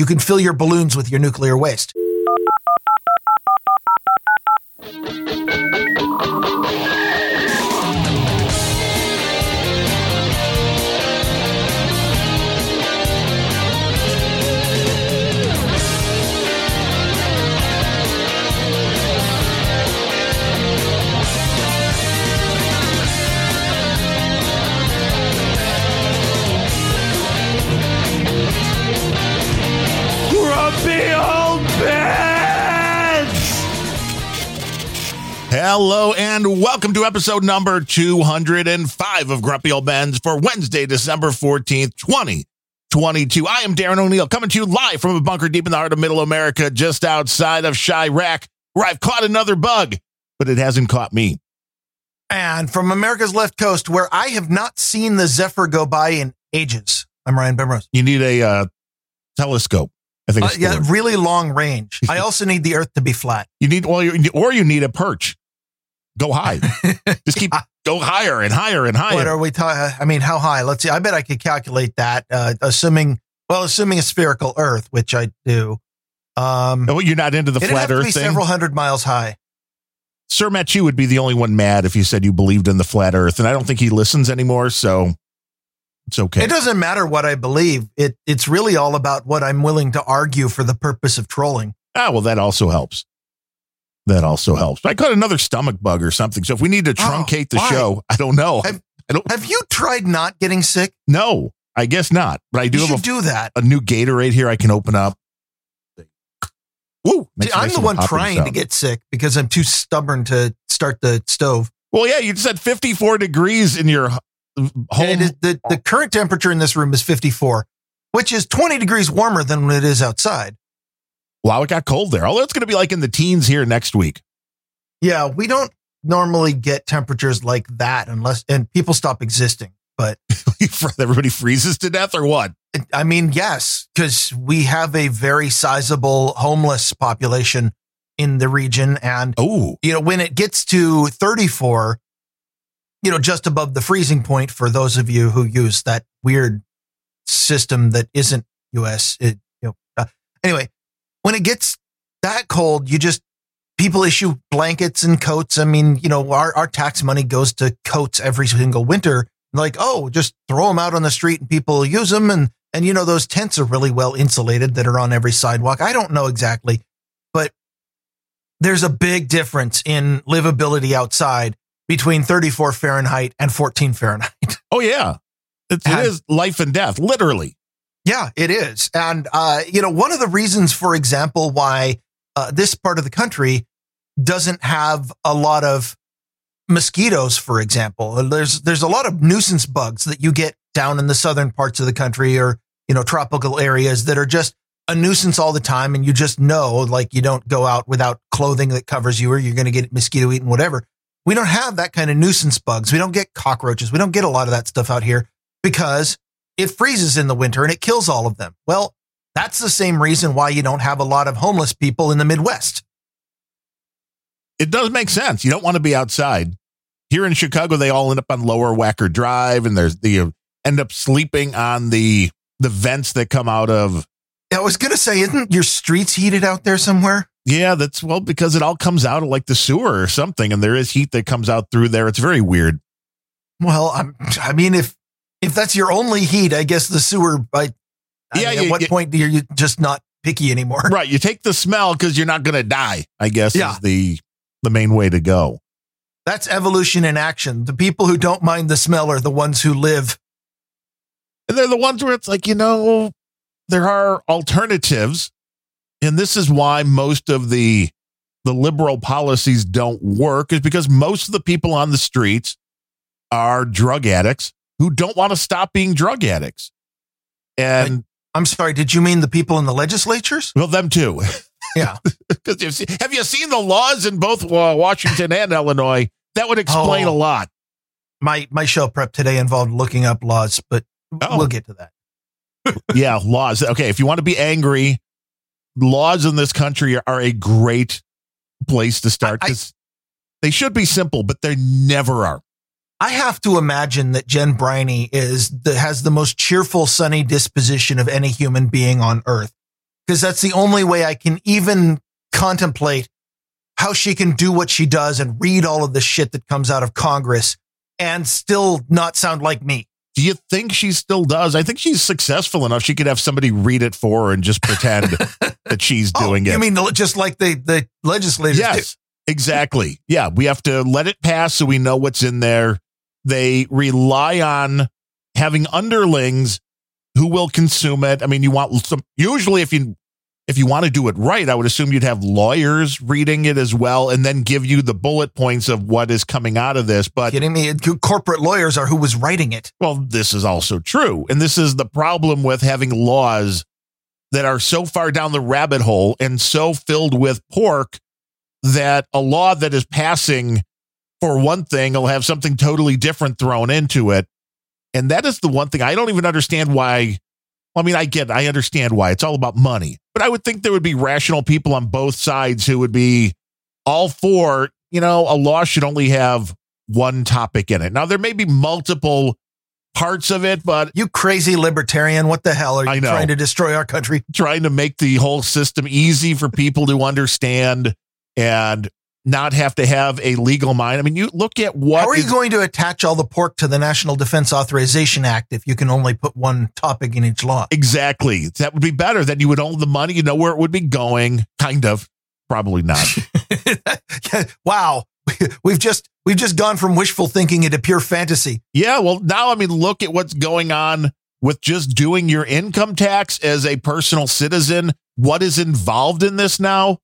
You can fill your balloons with your nuclear waste. Hello and welcome to episode number 205 of Grumpy Old Bens for Wednesday, December 14th, 2022. I am Darren O'Neill coming to you live from a bunker deep in the heart of middle America, just outside of Chirac, where I've caught another bug, but it hasn't caught me. And from America's left coast, where I have not seen the Zephyr go by in ages. I'm Ryan Bemrose. You need a uh, telescope. I think Uh, yeah, really long range. I also need the Earth to be flat. You need, well, you, or you need a perch. Go high. Just keep go higher and higher and higher. What are we talking? I mean, how high? Let's see. I bet I could calculate that, uh, assuming, well, assuming a spherical Earth, which I do. Um, Oh, you're not into the flat Earth be thing. several hundred miles high. Sir Matthew would be the only one mad if you said you believed in the flat Earth, and I don't think he listens anymore. So it's okay. It doesn't matter what I believe. It it's really all about what I'm willing to argue for the purpose of trolling. Ah, well, that also helps. That also helps. I caught another stomach bug or something. So if we need to Oh, truncate the why? show, I don't know. Have- I don't Have you tried not getting sick? No, I guess not. But I do You have a, do that. a new Gatorade here I can open up. Woo! See, I'm nice the one trying to get sick because I'm too stubborn to start the stove. Well, yeah, you just had 54 degrees in your home. And it is, the, the current temperature in this room is 54, which is 20 degrees warmer than it is outside. Wow, it got cold there. Although it's going to be like in the teens here next week. Yeah, we don't normally get temperatures like that unless, and people stop existing. But Everybody freezes to death or what? I mean, yes, because we have a very sizable homeless population in the region. And, Oh, you know, when it gets to 34, you know, just above the freezing point for those of you who use that weird system that isn't US, it, you know, uh, anyway, when it gets that cold, you just, people issue blankets and coats. I mean, you know, our, our tax money goes to coats every single winter. Like, oh, just throw them out on the street and people use them. And, and, you know, those tents are really well insulated that are on every sidewalk. I don't know exactly, but there's a big difference in livability outside between 34 Fahrenheit and 14 Fahrenheit. oh yeah. It's, And- is life and death, literally. Yeah, it is. And, uh, you know, one of the reasons, for example, why uh, this part of the country doesn't have a lot of mosquitoes, for example, there's, there's a lot of nuisance bugs that you get down in the southern parts of the country or, you know, tropical areas that are just a nuisance all the time. And you just know, like, you don't go out without clothing that covers you or you're going to get mosquito eaten, whatever. We don't have that kind of nuisance bugs. We don't get cockroaches. We don't get a lot of that stuff out here because it freezes in the winter and it kills all of them. Well, that's the same reason why you don't have a lot of homeless people in the Midwest. It does make sense. You don't want to be outside. Here in Chicago, they all end up on Lower Wacker Drive, and there's the end up sleeping on the the vents that come out of. I was going to say, isn't your streets heated out there somewhere? Yeah, that's well because it all comes out of like the sewer or something, and there is heat that comes out through there. It's very weird. Well, I'm, I mean, if if that's your only heat, I guess the sewer. I, I Yeah, mean, at you- what you- point are you just not picky anymore? Right, you take the smell because you're not going to die. I guess Yeah. is the the main way to go. That's evolution in action. The people who don't mind the smell are the ones who live. And they're the ones where it's like, you know, there are alternatives. And this is why most of the the liberal policies don't work is because most of the people on the streets are drug addicts who don't want to stop being drug addicts. And I'm sorry. Did you mean the people in the legislatures? well, them too. Yeah. Because you've you seen the laws in both uh, Washington and Illinois? That would explain Oh. a lot. My my show prep today involved looking up laws, but Oh. we'll get to that. yeah, laws. Okay, if you want to be angry, laws in this country are a great place to start I- I- because they should be simple, but they never are. I have to imagine that Jen Briney is the, has the most cheerful, sunny disposition of any human being on earth. because that's the only way I can even contemplate how she can do what she does and read all of the shit that comes out of Congress and still not sound like me. Do you think she still does? I think she's successful enough. She could have somebody read it for her and just pretend that she's oh, doing oh, it. You mean just like the, the legislators yes, do? exactly. Yeah, we have to let it pass so we know what's in there. They rely on having underlings who will consume it. I mean, you want some, usually if you if you want to do it right, I would assume you'd have lawyers reading it as well and then give you the bullet points of what is coming out of this. But kidding me, corporate lawyers are who was writing it. Well, this is also true. And this is the problem with having laws that are so far down the rabbit hole and so filled with pork that a law that is passing for one thing will have something totally different thrown into it. And that is the one thing I don't even understand why I mean, I get, I understand why it's all about money, but I would think there would be rational people on both sides who would be all for, you know, a law should only have one topic in it. Now, there may be multiple parts of it, but you crazy libertarian, what the hell are you trying to destroy our country? Trying to make the whole system easy for people to understand and not have to have a legal mind. I mean, you look at what. How are you going to attach all the pork to the National Defense Authorization Act if you can only put one topic in each law? Exactly. That would be better. Then you would own the money. You know where it would be going. Kind of. Probably not. wow. We've just we've just gone from wishful thinking into pure fantasy. Yeah. Well, now I mean, look at what's going on with just doing your income tax as a personal citizen. What is involved in this now?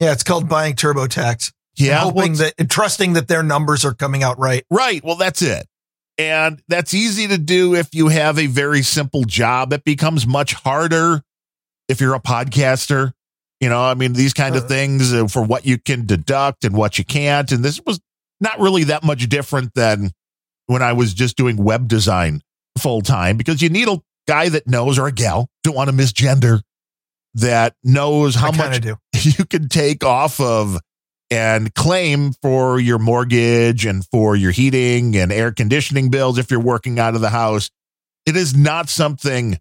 Yeah, it's called buying TurboTax. Yeah, hoping well, that trusting that their numbers are coming out right. Right. Well, that's it. And that's easy to do if you have a very simple job. It becomes much harder if you're a podcaster. You know, I mean, these kind of things uh, for what you can deduct and what you can't. And this was not really that much different than when I was just doing web design full time because you need a guy that knows or a gal, don't want to misgender, that knows how much do. you can take off of and claim for your mortgage and for your heating and air conditioning bills if you're working out of the house. It is not something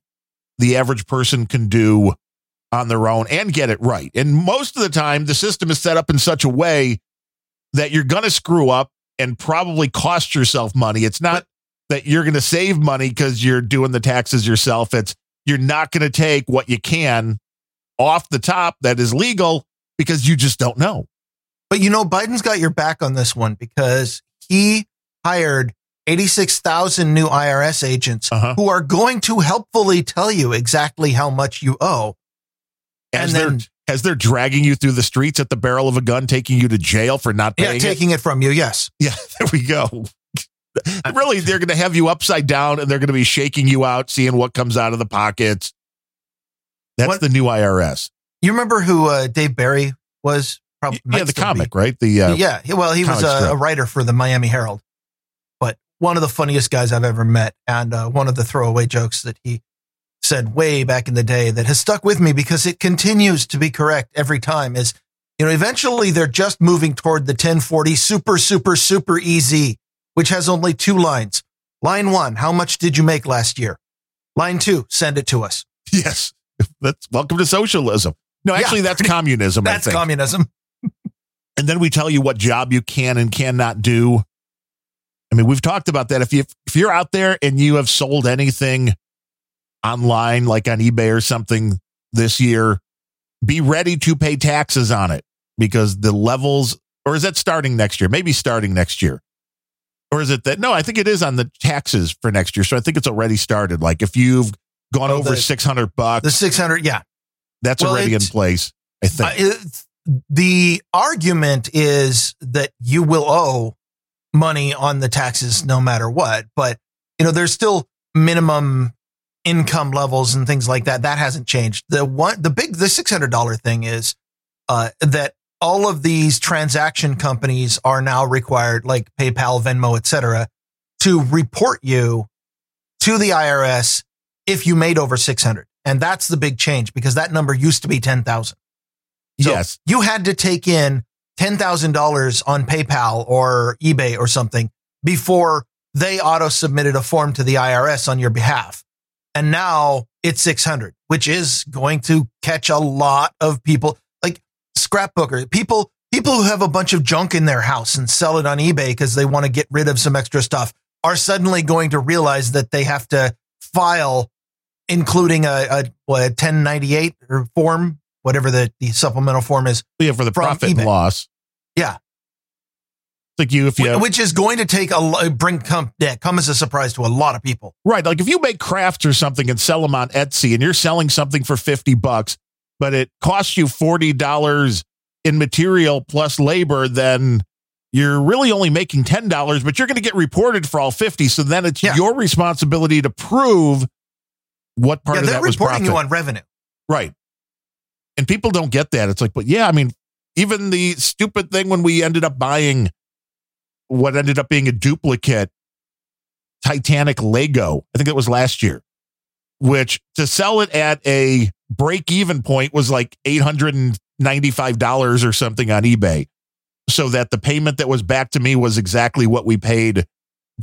the average person can do on their own and get it right. And most of the time, the system is set up in such a way that you're going to screw up and probably cost yourself money. It's not that you're going to save money because you're doing the taxes yourself. It's you're not going to take what you can off the top that is legal because you just don't know. But you know, Biden's got your back on this one because he hired 86,000 new IRS agents uh-huh. who are going to helpfully tell you exactly how much you owe. As and then, as they're dragging you through the streets at the barrel of a gun, taking you to jail for not paying. Yeah, taking it, it from you. Yes. Yeah, there we go. really, they're going to have you upside down and they're going to be shaking you out, seeing what comes out of the pockets. That's what, the new IRS. You remember who uh, Dave Barry was? Probably yeah, the comic, be. right? The uh, yeah, well, he was a, a, writer for the Miami Herald, but one of the funniest guys I've ever met, and uh, one of the throwaway jokes that he said way back in the day that has stuck with me because it continues to be correct every time is, you know, eventually they're just moving toward the 1040 super, super, super easy, which has only two lines. Line one, how much did you make last year? Line two, send it to us. Yes. That's welcome to socialism. No, actually, yeah. that's communism. that's communism and then we tell you what job you can and cannot do. I mean, we've talked about that. If you if you're out there and you have sold anything online, like on eBay or something this year, be ready to pay taxes on it because the levels, or is that starting next year? Maybe starting next year. Or is it that? No, I think it is on the taxes for next year. So I think it's already started. Like if you've gone oh, over 600 bucks, the 600, yeah. That's well, already in place. I think. Uh, the argument is that you will owe money on the taxes no matter what. But, you know, there's still minimum income levels and things like that. That hasn't changed. The one, the big, the $600 thing is, uh, that all of these transaction companies are now required, like PayPal, Venmo, etc., to report you to the IRS if you made over 600. And that's the big change because that number used to be 10,000. So yes. You had to take in $10,000 on PayPal or eBay or something before they auto submitted a form to the IRS on your behalf. And now it's 600, which is going to catch a lot of people like scrapbooker people, people who have a bunch of junk in their house and sell it on eBay because they want to get rid of some extra stuff are suddenly going to realize that they have to file, including a, a, what, a 1098 or form, whatever the, the supplemental form is. Yeah, for the profit and loss. Yeah. It's like you, if you have, Which is going to take a bring come yeah, come as a surprise to a lot of people. right, like if you make crafts or something and sell them on Etsy and you're selling something for 50 bucks, but it costs you $40 in material plus labor, then you're really only making $10, but you're going to get reported for all 50. So then it's Yeah. your responsibility to prove what part yeah, of they're that was reporting profit. you on revenue. Right. And people don't get that. It's like, but yeah, I mean, even the stupid thing when we ended up buying what ended up being a duplicate Titanic Lego, I think it was last year, which to sell it at a break even point was like $895 or something on eBay. So that the payment that was back to me was exactly what we paid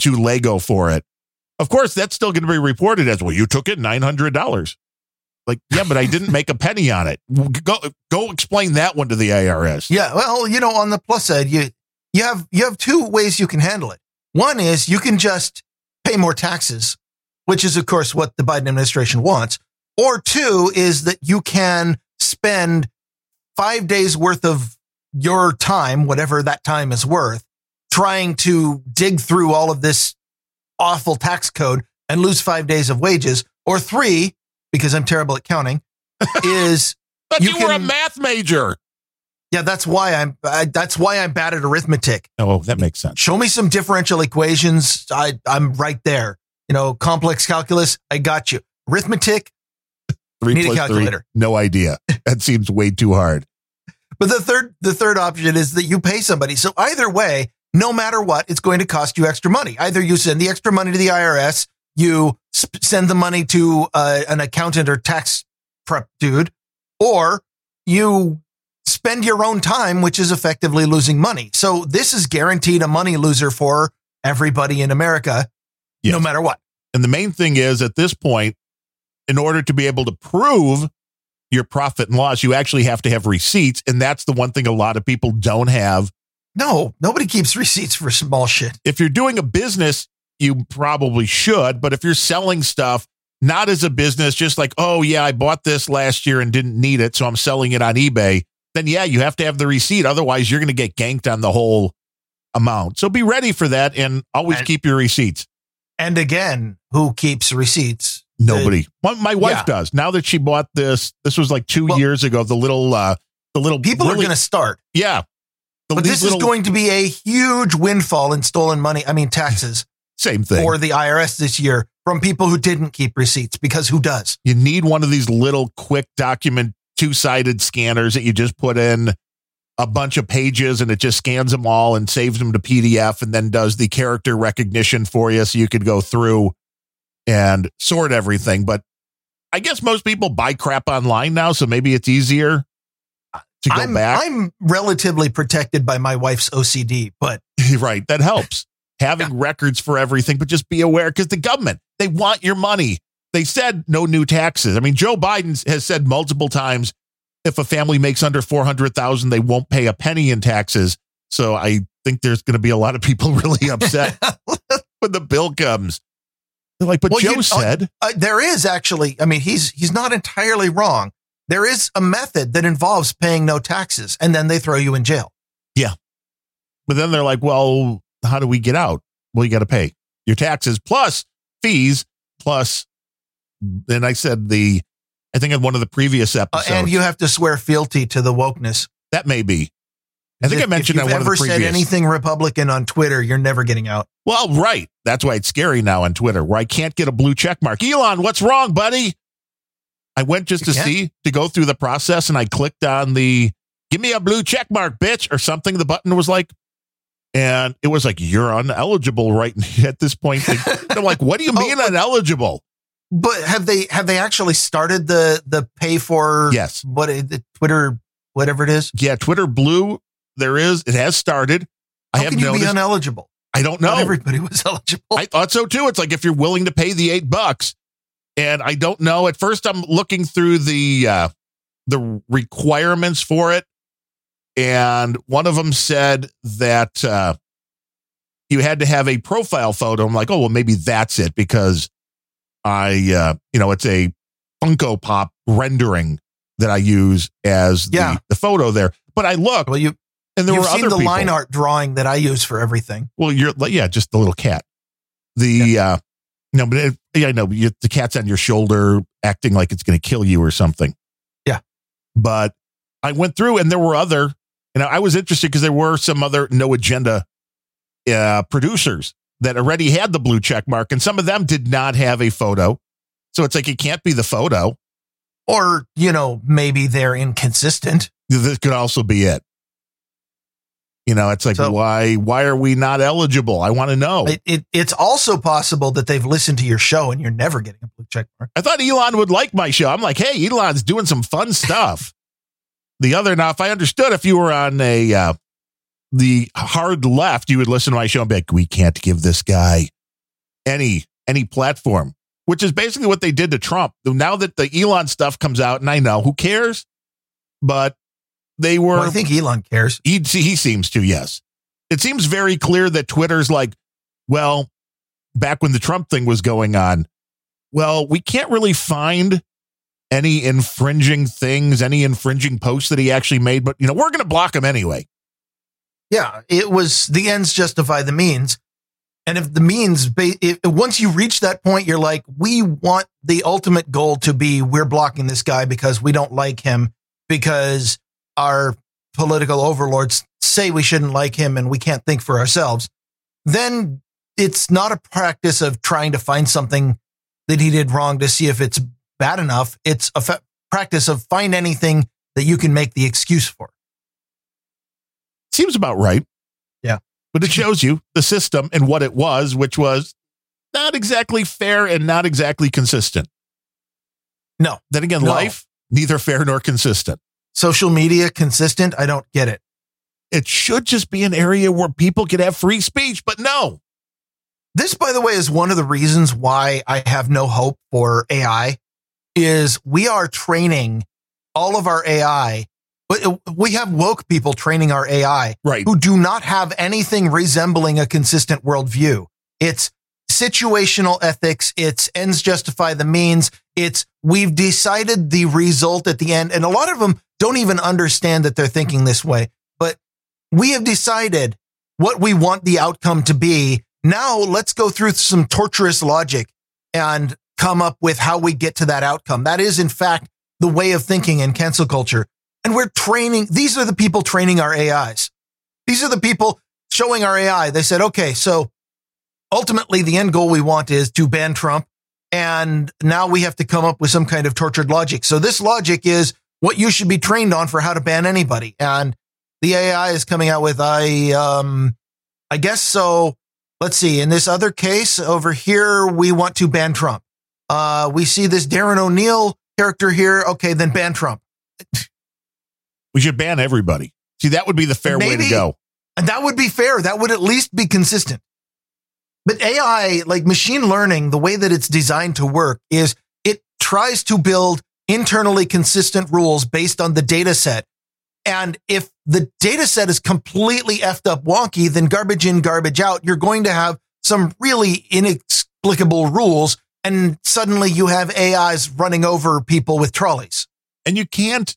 to Lego for it. Of course, that's still going to be reported as well. You took it $900. Like, yeah, but I didn't make a penny on it. Go go explain that one to the IRS. Yeah, well, you know, on the plus side, you you have you have two ways you can handle it. One is you can just pay more taxes, which is of course what the Biden administration wants. Or two is that you can spend 5 days worth of your time, whatever that time is worth, trying to dig through all of this awful tax code and lose 5 days of wages. Or three, because I'm terrible at counting, is But You you, were a math major. yeah, that's why I'm I, that's why I'm bad at arithmetic. Oh, that makes sense. show me some differential equations. I, I'm right there. You know, complex calculus, I got you. Arithmetic, Three Need a calculator. three. No idea. That seems way too hard. but the third the third option is that you pay somebody. So either way, no matter what, it's going to cost you extra money. Either you send the extra money to the IRS, you sp- send the money to uh, an accountant or tax prep dude, or you spend your own time, which is effectively losing money. So this is guaranteed a money loser for everybody in America, no matter what. And the main thing is at this point, in order to be able to prove your profit and loss, you actually have to have receipts. And that's the one thing a lot of people don't have. No, nobody keeps receipts for small shit. If you're doing a business, you probably should. But if you're selling stuff, not as a business, just like, oh, yeah, I bought this last year and didn't need it. So I'm selling it on eBay. Then, yeah, you have to have the receipt. Otherwise, you're going to get ganked on the whole amount. So be ready for that and always And- keep your receipts. And again, who keeps receipts? Nobody. my, my wife yeah. does. Now that she bought this, this was like two Well- years ago. The little, uh, the little People are going to start, yeah. The- but this little- is going to be a huge windfall in stolen money. I mean, taxes same thing. for the IRS this year from people who didn't keep receipts because who does? you need one of these little quick document two sided scanners that you just put in a bunch of pages and it just scans them all and saves them to PDF and then does the character recognition for you so you could go through and sort everything. But I guess most people buy crap online now, so maybe it's easier to go I'm, back. I'm relatively protected by my wife's OCD, but right. That helps. Having records for everything, but just be aware because the government, they want your money. They said no new taxes. I mean, Joe Biden has said multiple times if a family makes under 400,000, they won't pay a penny in taxes. So I think there's going to be a lot of people really upset when the bill comes. They're like, but Well, Joe you- said, uh, there is actually, I mean, he's he's not entirely wrong. There is a method that involves paying no taxes, and then they throw you in jail. Yeah, but then they're like, well, how do we get out? Well, you got to pay your taxes plus fees plus. Then I said the, I think in one of the previous Uh, episodes, and you have to swear fealty to the wokeness. that may be. I think If- I mentioned if you've one of ever said anything Republican on Twitter, you're never getting out. Well, right. That's why it's scary now on Twitter, where I can't get a blue check mark. Elon, what's wrong, buddy? I went just You to can't? see to go through the process, and I clicked on the "Give me a blue check mark, bitch" or something. The button was like, and it was like you're uneligible right at this point. I'm like, what do you Oh, mean but- uneligible? But have they have they actually started the the pay for Yes, what the Twitter whatever it is? yeah. Twitter Blue, there is. It has started. I have can you noticed. be uneligible? I don't Not know. everybody was eligible. I thought so too. It's like if you're willing to pay the eight bucks, And I don't know. At first, I'm looking through the uh, the requirements for it, and one of them said that uh, you had to have a profile photo. I'm like, oh well, maybe that's it because I, uh, you know, it's a Funko Pop rendering that I use as the, Yeah. the photo there. But I look, Well, you and there you've were seen other the people. line art drawing that I use for everything. Well, you're like, yeah, just the little cat. The uh no, but it, yeah, I know you, the cat's on your shoulder, acting like it's going to kill you or something. Yeah. but I went through, and there were other. You know, I was interested because there were some other no agenda uh, producers that already had the blue check mark, and some of them did not have a photo. So it's like it can't be the photo. Or, you know, maybe they're inconsistent. This could also be it. You know, it's like So- why why are we not eligible? I want to know. It, it, it's also possible that they've listened to your show and you're never getting a blue check mark. I thought Elon would like my show. I'm like, hey, Elon's doing some fun stuff. The other now, if I understood, if you were on a uh, the hard left, you would listen to my show and be like, we can't give this guy any any platform, which is basically what they did to Trump. Now that the Elon stuff comes out, and I know who cares, but they were. Well, I think Elon cares. he he seems to yes it seems very clear that twitter's like well back when the trump thing was going on well we can't really find any infringing things any infringing posts that he actually made but you know we're going to block him anyway Yeah, it was the ends justify the means. And if the means, if, once you reach that point, you're like, we want the ultimate goal to be we're blocking this guy because we don't like him because our political overlords say we shouldn't like him and we can't think for ourselves. Then it's not a practice of trying to find something that he did wrong to see if it's bad enough. It's a fa- practice of find anything that you can make the excuse for. seems about right Yeah. but it shows you the system and what it was which was not exactly fair and not exactly consistent No. then again No. life neither fair nor consistent Social media consistent. I don't get it. it should just be an area where people could have free speech but no This, by the way, is one of the reasons why I have no hope for AI is we are training all of our AI. but uh, We have woke people training our AI right who do not have anything resembling a consistent worldview. It's situational ethics. It's ends justify the means. It's we've decided the result at the end. And a lot of them don't even understand that they're thinking this way, but we have decided what we want the outcome to be. Now let's go through some torturous logic and come up with how we get to that outcome. That is, in fact, the way of thinking in cancel culture. And we're training, these are the people training our AIs. These are the people showing our AI. They said, okay, so ultimately the end goal we want is to ban Trump. And now we have to come up with some kind of tortured logic. So this logic is what you should be trained on for how to ban anybody. And the AI is coming out with, I, um, I guess so. Let's see. In this other case over here, we want to ban Trump. Uh, we see this Darren O'Neill character here. Okay, then ban Trump. We should ban everybody. See, that would be the fair way to go. And that would be fair. That would at least be consistent. But AI, like machine learning, the way that it's designed to work is it tries to build internally consistent rules based on the data set. And if the data set is completely effed up wonky, then garbage in, garbage out, you're going to have some really inexplicable rules. And suddenly you have AIs running over people with trolleys. And you can't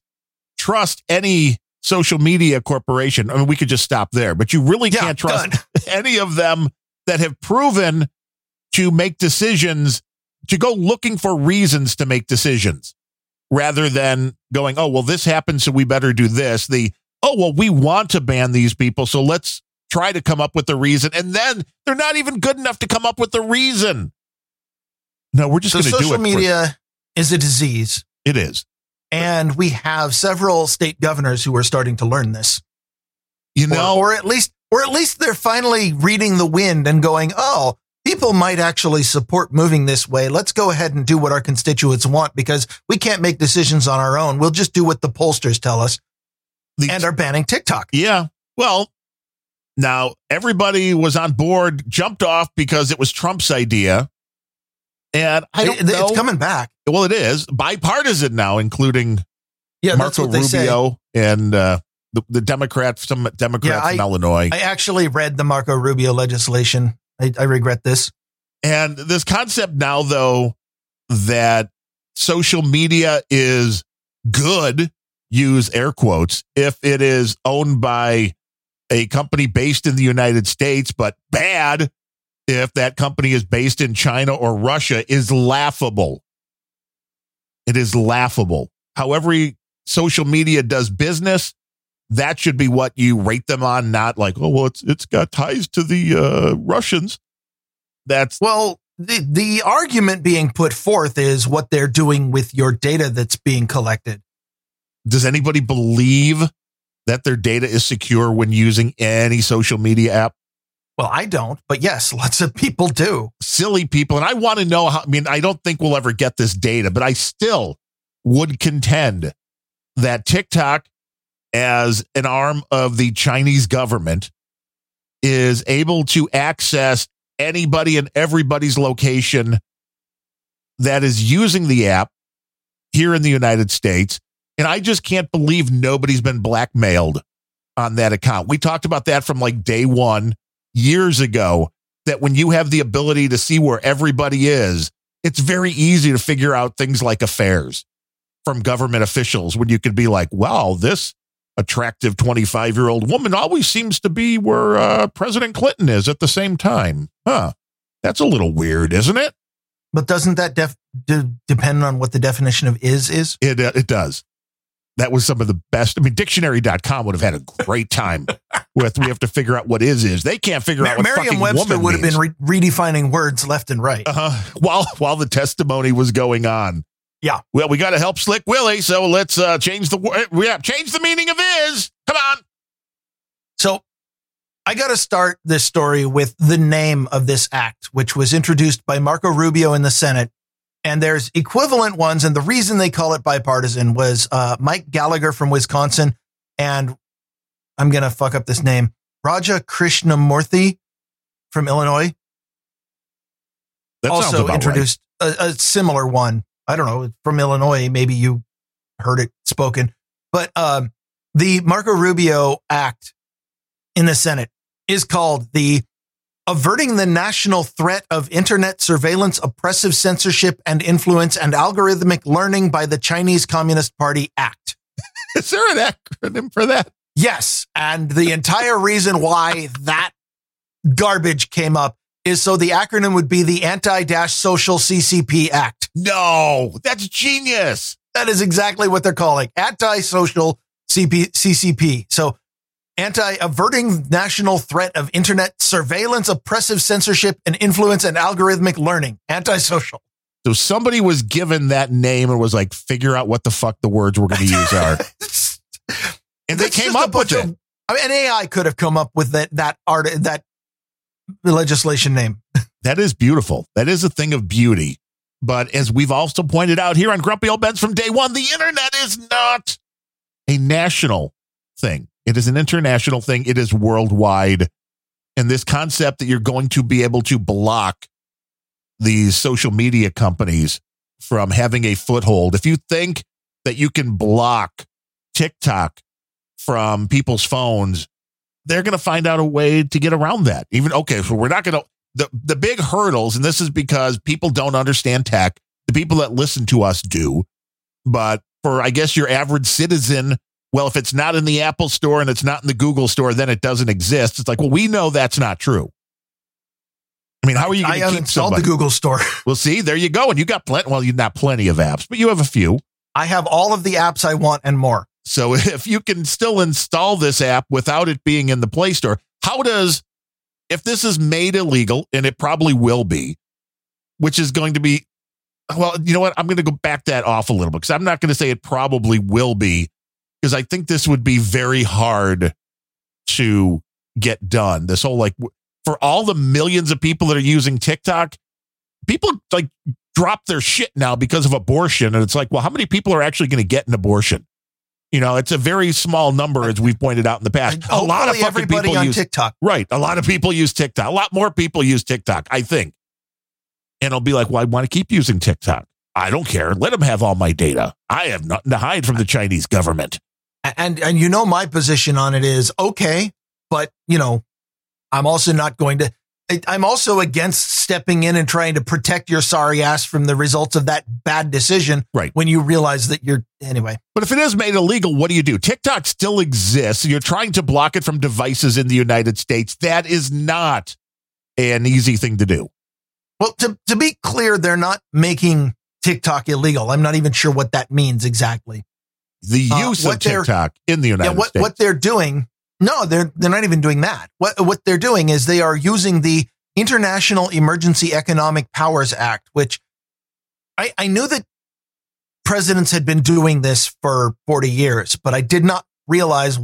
trust any social media corporation. I mean, we could just stop there, but you really Yeah, can't trust done. any of them that have proven to make decisions, to go looking for reasons to make decisions rather than going, oh, well, this happened, so we better do this. The, oh, well, we want to ban these people, so let's try to come up with the reason. And then they're not even good enough to come up with the reason. No, we're just So going to do it. social for- media is a disease. it is. And we have several state governors who are starting to learn this. You Or- know, or, at least, or at least they're finally reading the wind and going, oh, people might actually support moving this way. Let's go ahead and do what our constituents want because we can't make decisions on our own. We'll just do what the pollsters tell us the- and are banning TikTok. Yeah. Well, now everybody was on board, jumped off because it was Trump's idea. And I don't It- know. it's coming back. well, it is bipartisan now, including Yeah, Marco they say. Rubio and uh, the, the Democrats, some Democrats Yeah, from I- Illinois. I actually read the Marco Rubio legislation. I, I regret this. And this concept now, though, that social media is good, use air quotes, if it is owned by a company based in the United States, but bad if that company is based in China or Russia is laughable. It is laughable. However, social media does business, that should be what you rate them on, not like, oh, well, it's it's got ties to the uh, Russians. That's Well, the, the argument being put forth is what they're doing with your data that's being collected. does anybody believe that their data is secure when using any social media app? Well, I don't, but yes, lots of people do. Silly people. And I want to know how, I mean, I don't think we'll ever get this data, but I still would contend that TikTok, as an arm of the Chinese government, is able to access anybody and everybody's location that is using the app here in the United States. And I just can't believe nobody's been blackmailed on that account. We talked about that from like day one years ago that when you have the ability to see where everybody is, it's very easy to figure out things like affairs from government officials when you could be like, wow, this attractive 25 year old woman always seems to be where uh, President Clinton is at the same time. Huh. That's a little weird, isn't it? But doesn't that def- de- depend on what the definition of is is? It, uh, it does. That was some of the best. I mean, dictionary.com would have had a great time with we have to figure out what is is. They can't figure out what fucking Merriam-Webster woman would have means. been re- redefining words left and right. uh, while while the testimony was going on. Yeah. Well, we got to help Slick Willie, so let's uh, change the. We have change the meaning of is. Come on. So I got to start this story with the name of this act, which was introduced by Marco Rubio in the Senate. And there's equivalent ones. And the reason they call it bipartisan was uh, Mike Gallagher from Wisconsin and I'm going to fuck up this name, Raja Krishnamoorthi from Illinois That also introduced a, a similar one. I don't know from Illinois. Maybe you heard it spoken, but um, the Marco Rubio Act in the Senate is called the Averting the National Threat of Internet Surveillance, Oppressive Censorship and Influence and Algorithmic Learning by the Chinese Communist Party Act. Is there an acronym for that? Yes. And the entire reason why that garbage came up is so the acronym would be the Anti Social CCP Act. No, that's genius. That is exactly what they're calling anti-social CP, CCP. So anti-averting national threat of internet surveillance, oppressive censorship and influence and algorithmic learning. Antisocial. So somebody was given that name and was like, figure out what the fuck the words we're going to use are. And they came up with bunch it. I mean, an AI could have come up with that, that art, that legislation name. That is beautiful. That is a thing of beauty. But as we've also pointed out here on Grumpy Old Bens from day one, the internet is not a national thing. It is an international thing. It is worldwide. And this concept that you're going to be able to block these social media companies from having a foothold. If you think that you can block TikTok from people's phones, they're going to find out a way to get around that. Even okay, so we're not going to the the big hurdles, and this is because people don't understand tech. The people that listen to us do, but for I guess your average citizen, well, if it's not in the Apple Store and it's not in the Google Store, then it doesn't exist. It's like, well, we know that's not true. I mean, how are you going to keep somebody? the Google store. Well, see, there you go, and you got plenty. Well, you not plenty of apps, but you have a few. I have all of the apps I want and more. So if you can still install this app without it being in the Play Store, how does if this is made illegal and it probably will be, which is going to be well, you know what? I'm going to go back that off a little bit because I'm not going to say it probably will be because I think this would be very hard to get done. This whole like for all the millions of people that are using TikTok, people like drop their shit now because of abortion and it's like, well, how many people are actually going to get an abortion? You know, it's a very small number, as we've pointed out in the past. A lot of fucking people on use TikTok. right. A lot of people use TikTok. A lot more people use TikTok. I think. And it'll be like, well, I want to keep using TikTok. I don't care. Let them have all my data. I have nothing to hide from the Chinese government. And and you know my position on it is okay, but you know, I'm also not going to I'm also against stepping in and trying to protect your sorry ass from the results of that bad decision Right. when you realize that you're anyway. But if it is made illegal, what do you do? TikTok still exists. You're trying to block it from devices in the United States. That is not an easy thing to do. Well, to to be clear, they're not making TikTok illegal. I'm not even sure what that means exactly. The Uh, use of TikTok in the United yeah, what States. what they're doing? No, they're they're not even doing that. What what they're doing is they are using the International Emergency Economic Powers Act, which I I knew that presidents had been doing this for 40 years, but I did not realize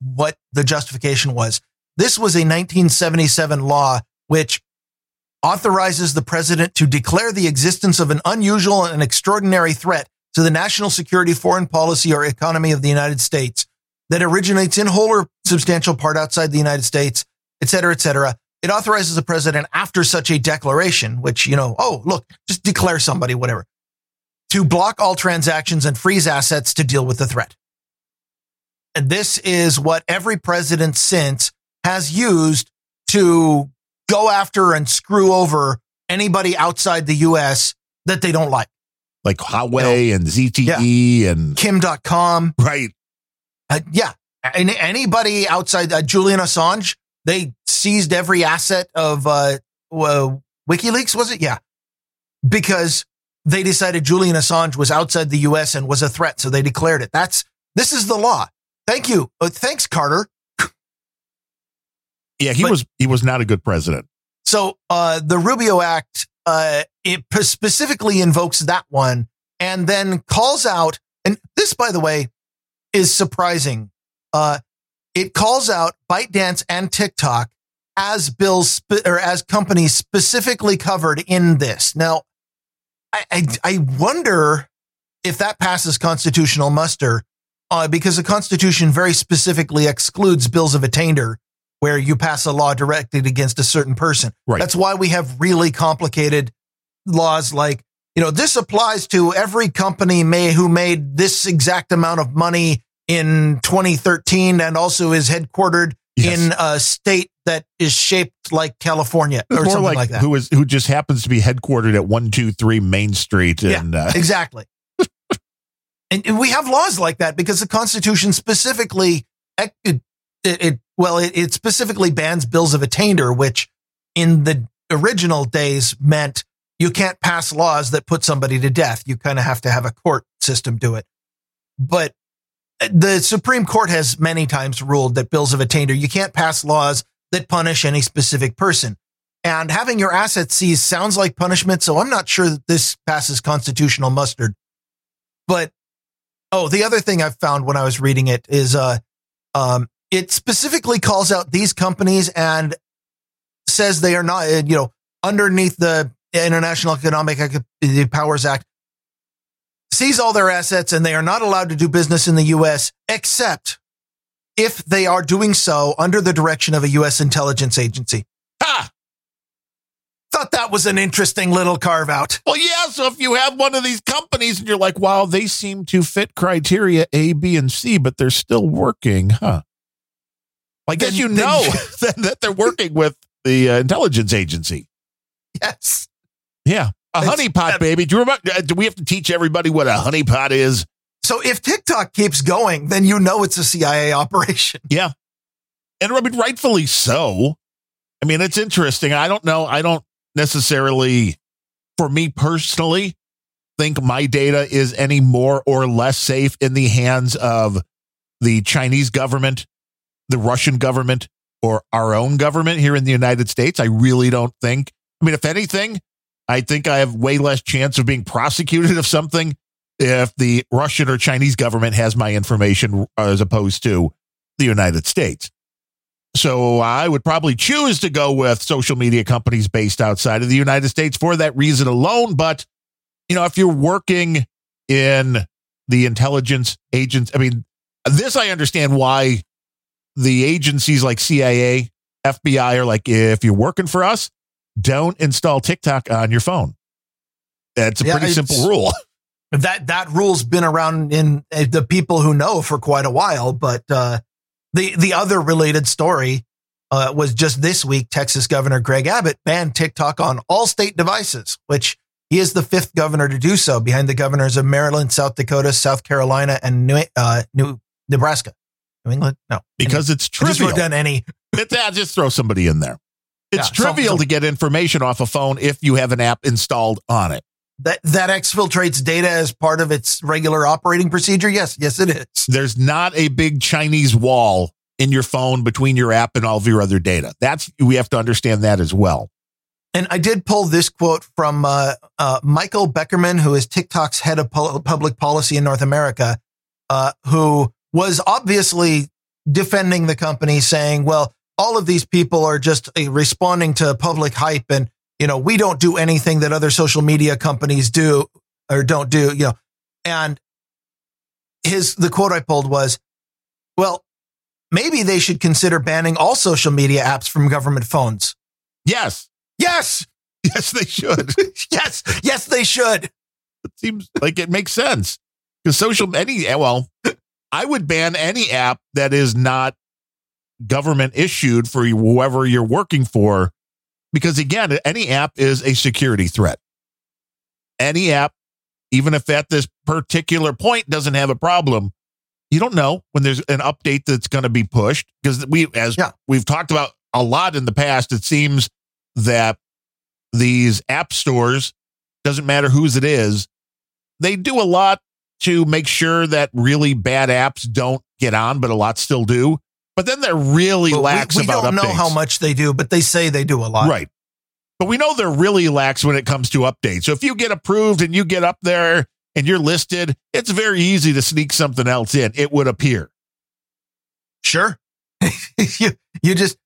what the justification was. This was a 1977 law which authorizes the president to declare the existence of an unusual and extraordinary threat to the national security, foreign policy, or economy of the United States that originates in whole or substantial part outside the United States, et cetera, et cetera. It authorizes the president after such a declaration, which, you know, oh, look, just declare somebody, whatever, to block all transactions and freeze assets to deal with the threat. And this is what every president since has used to go after and screw over anybody outside the US that they don't like. Like Huawei and ZTE and Kim Dotcom, right. Uh, yeah. And anybody outside uh, Julian Assange, they seized every asset of uh, uh, WikiLeaks, was it? Yeah. Because they decided Julian Assange was outside the US and was a threat. So they declared it. That's, this is the law. Thank you. Uh, thanks, Carter. Yeah, he But- was he was not a good president. So uh, the Rubio Act, uh, it specifically invokes that one and then calls out, and this, by the way, is surprising. Uh, it calls out ByteDance and TikTok as bills spe- or as companies specifically covered in this. Now, I, I, I wonder if that passes constitutional muster uh, because the Constitution very specifically excludes bills of attainder where you pass a law directed against a certain person. Right. That's why we have really complicated laws like, you know, this applies to every company may who made this exact amount of money in 2013 and also is headquartered Yes. in a state that is shaped like California or something like, like, that. who is who just happens to be headquartered at one two three Main Street Yeah. uh, exactly. and, and we have laws like that because the Constitution specifically, it, it, it well, it, it specifically bans bills of attainder, which in the original days meant you can't pass laws that put somebody to death. You kind of have to have a court system do it. But the Supreme Court has many times ruled that bills of attainder, you can't pass laws that punish any specific person. And having your assets seized sounds like punishment. So I'm not sure that this passes constitutional mustard. But oh, the other thing I've found when I was reading it is uh um it specifically calls out these companies and says they are not uh, you know underneath the International Economic Powers Act seize all their assets and they are not allowed to do business in the US except if they are doing so under the direction of a US intelligence agency. ah, Thought that was an interesting little carve out. well, yeah. So if you have one of these companies and you're like, wow, they seem to fit criteria A, B, and C, but they're still working, huh? I guess Then- you know that, that they're working with the uh, intelligence agency. Yes. Yeah, a honeypot, uh, baby. Do you remember? uh, Do we have to teach everybody what a honeypot is? So if TikTok keeps going, then you know it's a CIA operation. Yeah. And I mean, rightfully so. I mean, it's interesting. I don't know. I don't necessarily, for me personally, think my data is any more or less safe in the hands of the Chinese government, the Russian government, or our own government here in the United States. I really don't think. I mean, if anything, I think I have way less chance of being prosecuted of something if the Russian or Chinese government has my information as opposed to the United States. So I would probably choose to go with social media companies based outside of the United States for that reason alone. But, you know, if you're working in the intelligence agents, I mean, this I understand why the agencies like CIA, FBI are like, if you're working for us, don't install TikTok on your phone. That's a Yeah, pretty simple rule. that that rule's been around in uh, the people who know for quite a while. But uh, the the other related story uh, was just this week. Texas Governor Greg Abbott banned TikTok on all state devices, which he is the fifth governor to do so, behind the governors of Maryland, South Dakota, South Carolina, and New uh, New Nebraska. New England, no, Because it's I just trivial. wrote down any. Ah, just throw somebody in there. It's Yeah, so- trivial so- to get information off a phone if you have an app installed on it. That that exfiltrates data as part of its regular operating procedure. Yes, yes, it is. There's not a big Chinese wall in your phone between your app and all of your other data. That's we have to understand that as well. And I did pull this quote from uh, uh, Michael Beckerman, who is TikTok's head of pol- public policy in North America, uh, who was obviously defending the company, saying, "Well, all of these people are just uh, responding to public hype, and you know, we don't do anything that other social media companies do or don't do." You know, and his the quote I pulled was, "Well, maybe they should consider banning all social media apps from government phones." Yes. Yes, Yes, they should. yes, yes, they should. it seems like it makes sense because social any well i would ban any app that is not government issued for whoever you're working for because again any app is a security threat any app even if at this particular point doesn't have a problem you don't know when there's an update that's going to be pushed because we as Yeah. we've talked about a lot in the past it seems that these app stores doesn't matter whose it is they do a lot to make sure that really bad apps don't get on, but a lot still do. But then they're really But lax we, we about don't know how much they do, but they say they do a lot. Right. But we know they're really lax when it comes to updates. So if you get approved and you get up there and you're listed, it's very easy to sneak something else in. It would appear. Sure. you, you just,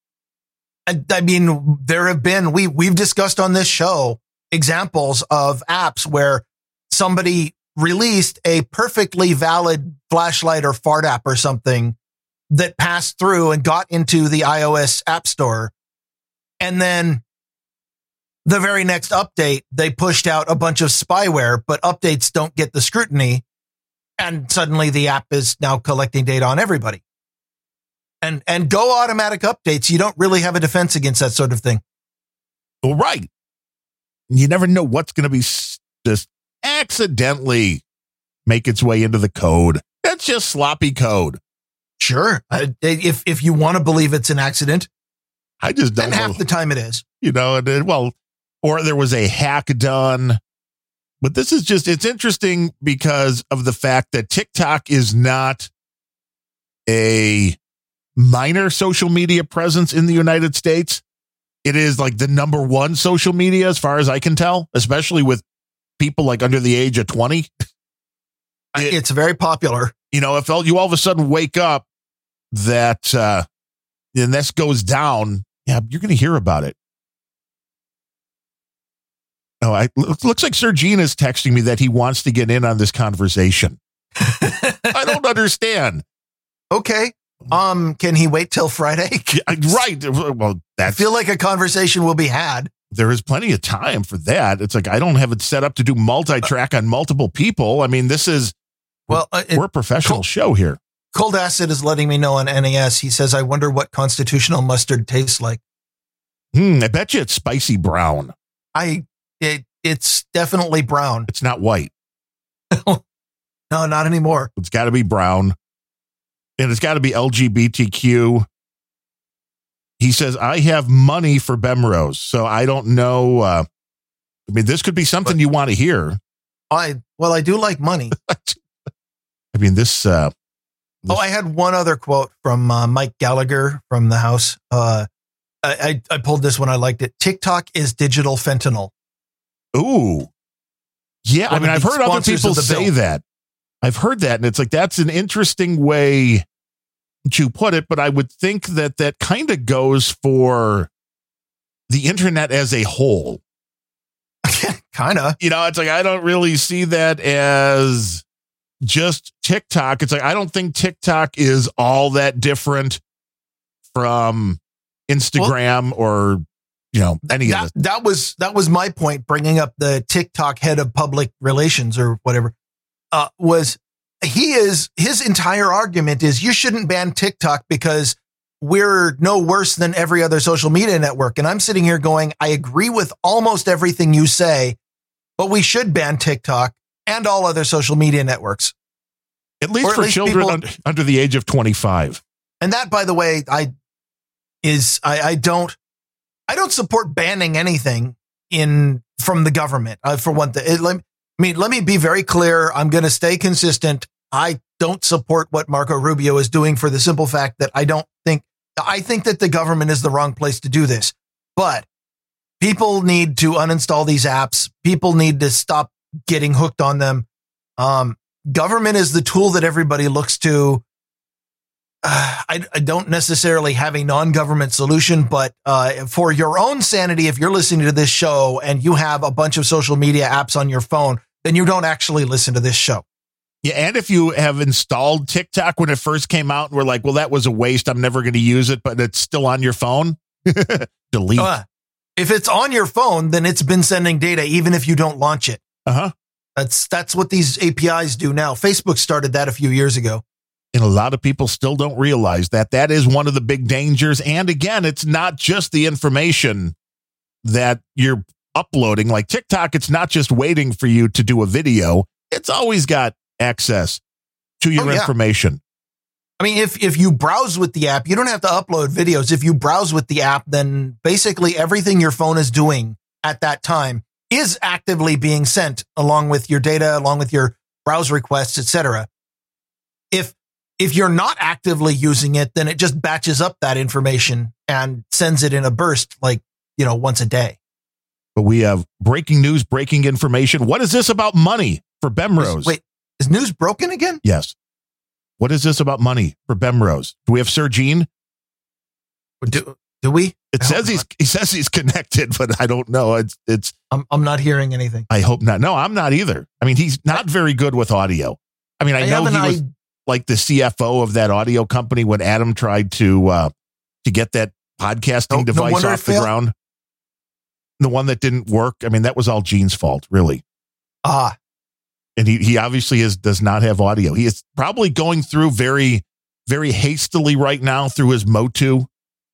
I, I mean, there have been, we, we've discussed on this show examples of apps where somebody released a perfectly valid flashlight or fart app or something that passed through and got into the iOS app store. And then the very next update, they pushed out a bunch of spyware, but updates don't get the scrutiny. And suddenly the app is now collecting data on everybody and and go automatic updates. You don't really have a defense against that sort of thing. Well, right. You never know what's going to be just accidentally make its way into the code. That's just sloppy code. Sure, uh, if if you want to believe it's an accident, I just don't and half the time it is. you know, and then, well, or there was a hack done. But this is just, it's interesting because of the fact that TikTok is not a minor social media presence in the United States. It is like the number one social media, as far as I can tell, especially with people like under the age of 20. It- it's very popular. you know, if all, you all of a sudden wake up that, uh, and this goes down, yeah, you're going to hear about it. Oh, I looks like Sir Gene is texting me that he wants to get in on this conversation. I don't understand. okay. Um, can he wait till Friday? Right. Well, I feel like a conversation will be had. there is plenty of time for that. It's like I don't have it set up to do multi-track on multiple people. I mean, this is Well, uh, we're a professional show here. Cold Acid is letting me know on NAS. He says, "I wonder what constitutional mustard tastes like." Hmm, I bet you it's spicy brown. I it it's definitely brown. It's not white. No, not anymore. It's got to be brown. And it's got to be LGBTQ. He says, I have money for Bemrose. So I don't know. Uh, I mean, this could be something But- you want to hear. I well, I do like money. I mean, this, uh, Oh, I had one other quote from uh, Mike Gallagher from the House. Uh, I, I I pulled this one. I liked it. TikTok is digital fentanyl. ooh. Yeah. I mean, I've heard other people say bill. that. I've heard that. And it's like, that's an interesting way to put it. But I would think that that kind of goes for the internet as a whole. kind of. you know, it's like I don't really see that as just TikTok. It's like I don't think TikTok is all that different from Instagram or you know any that, of this. that was that was my point bringing up the TikTok head of public relations or whatever uh, was he is his entire argument is you shouldn't ban TikTok because we're no worse than every other social media network and I'm sitting here going I agree with almost everything you say but we should ban TikTok and all other social media networks At least at for least children people- under, under the age of 25. And that, by the way, I is I, I don't I don't support banning anything in from the government. Uh, for one thing, It- let, me- I mean, let me be very clear. I'm going to stay consistent. I don't support what Marco Rubio is doing for the simple fact that I don't think I think that the government is the wrong place to do this. But people need to uninstall these apps. People need to stop getting hooked on them. Um, government is the tool that everybody looks to uh, I, I don't necessarily have a non-government solution, but uh, for your own sanity, if you're listening to this show and you have a bunch of social media apps on your phone, then you don't actually listen to this show. Yeah, and if you have installed TikTok when it first came out and we're like, well, that was a waste. I'm never going to use it, but it's still on your phone. Delete. Uh if it's on your phone, then it's been sending data, even if you don't launch it. Huh. That's that's what these APIs do now. Facebook started that a few years ago. And a lot of people still don't realize that that is one of the big dangers. And again, it's not just the information that you're uploading. Like TikTok, it's not just waiting for you to do a video, it's always got access to your Oh, yeah. information. I mean, if if you browse with the app, you don't have to upload videos. If you browse with the app, then basically everything your phone is doing at that time is actively being sent along with your data, along with your browse requests, etc. If if you're not actively using it, then it just batches up that information and sends it in a burst, like you know, once a day. But we have breaking news, breaking information. What is this about money for Bemrose? Wait, is news broken again? Yes. What is this about money for Bemrose? Do we have Sir Gene? Do do we? It says he's not. he says he's connected, but I don't know. It's it's I'm I'm not hearing anything. I hope not. No, I'm not either. I mean, he's not very good with audio. I mean, I, know he was i- like the CFO of that audio company when Adam tried to uh to get that podcasting No- no device wonder it off the failed. ground. The one that didn't work. I mean, that was all Gene's fault, really. ah. And he he obviously is does not have audio. He is probably going through very very hastily right now through his Motu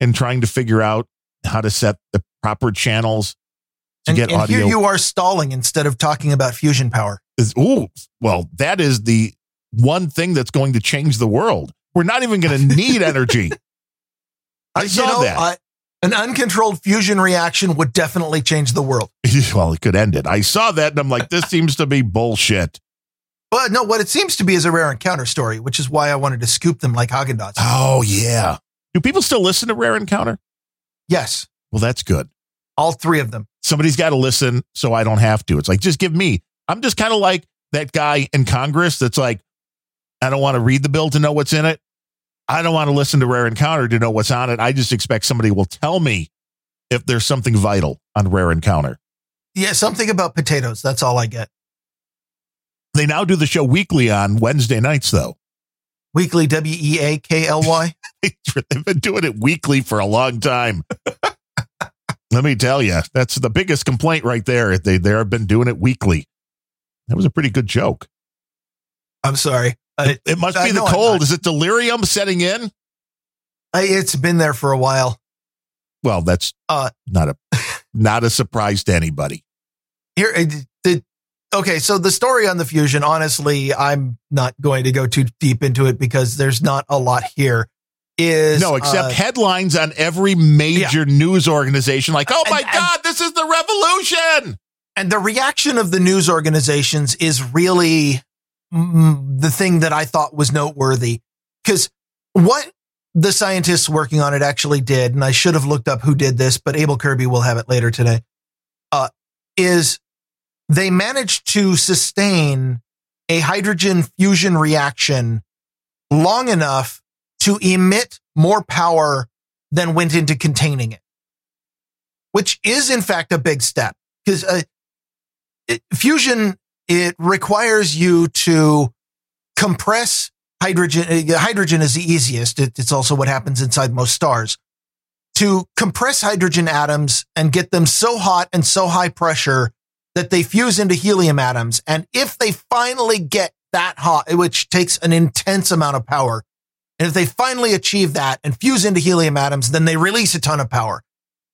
and trying to figure out how to set the proper channels to And, get and audio. here you are stalling instead of talking about fusion power. is oh well that is the one thing that's going to change the world we're not even going to need energy I saw that. uh, an uncontrolled fusion reaction would definitely change the world. well it could end it i saw that and i'm like this seems to be bullshit But no, what it seems to be is a rare encounter story, which is why I wanted to scoop them like Haagen Dazs. oh yeah do people still listen to rare encounter yes, well that's good all three of them. somebody's got to listen so i don't have to it's like just give me i'm just kind of like that guy in congress that's like i don't want to read the bill to know what's in it i don't want to listen to rare encounter to know what's on it i just expect somebody will tell me if there's something vital on rare encounter Yeah, something about potatoes. That's all I get. They now do the show weekly on Wednesday nights, though. Weekly W E A K L Y. They've been doing it weekly for a long time. Let me tell you, that's the biggest complaint right there. They they have been doing it weekly. That was a pretty good joke. I'm sorry. I, It must I be the I'm cold. Is it delirium setting in? I, it's been there for a while. Well, that's Uh, not a not a surprise to anybody. Here, uh, okay. So the story on the fusion, honestly, I'm not going to go too deep into it because there's not a lot here. Is No, except uh, headlines on every major news organization, like, "Oh my and- God, this is the revolution!" and the reaction of the news organizations is really mm, the thing that I thought was noteworthy because what the scientists working on it actually did, and I should have looked up who did this, but Abel Kirby will have it later today, uh, is they managed to sustain a hydrogen fusion reaction long enough to emit more power than went into containing it, which is in fact a big step because uh, fusion it requires you to compress hydrogen. uh, Hydrogen is the easiest. It, it's also what happens inside most stars. to compress hydrogen atoms and get them so hot and so high pressure that they fuse into helium atoms. And if they finally get that hot, which takes an intense amount of power, and if they finally achieve that and fuse into helium atoms, then they release a ton of power.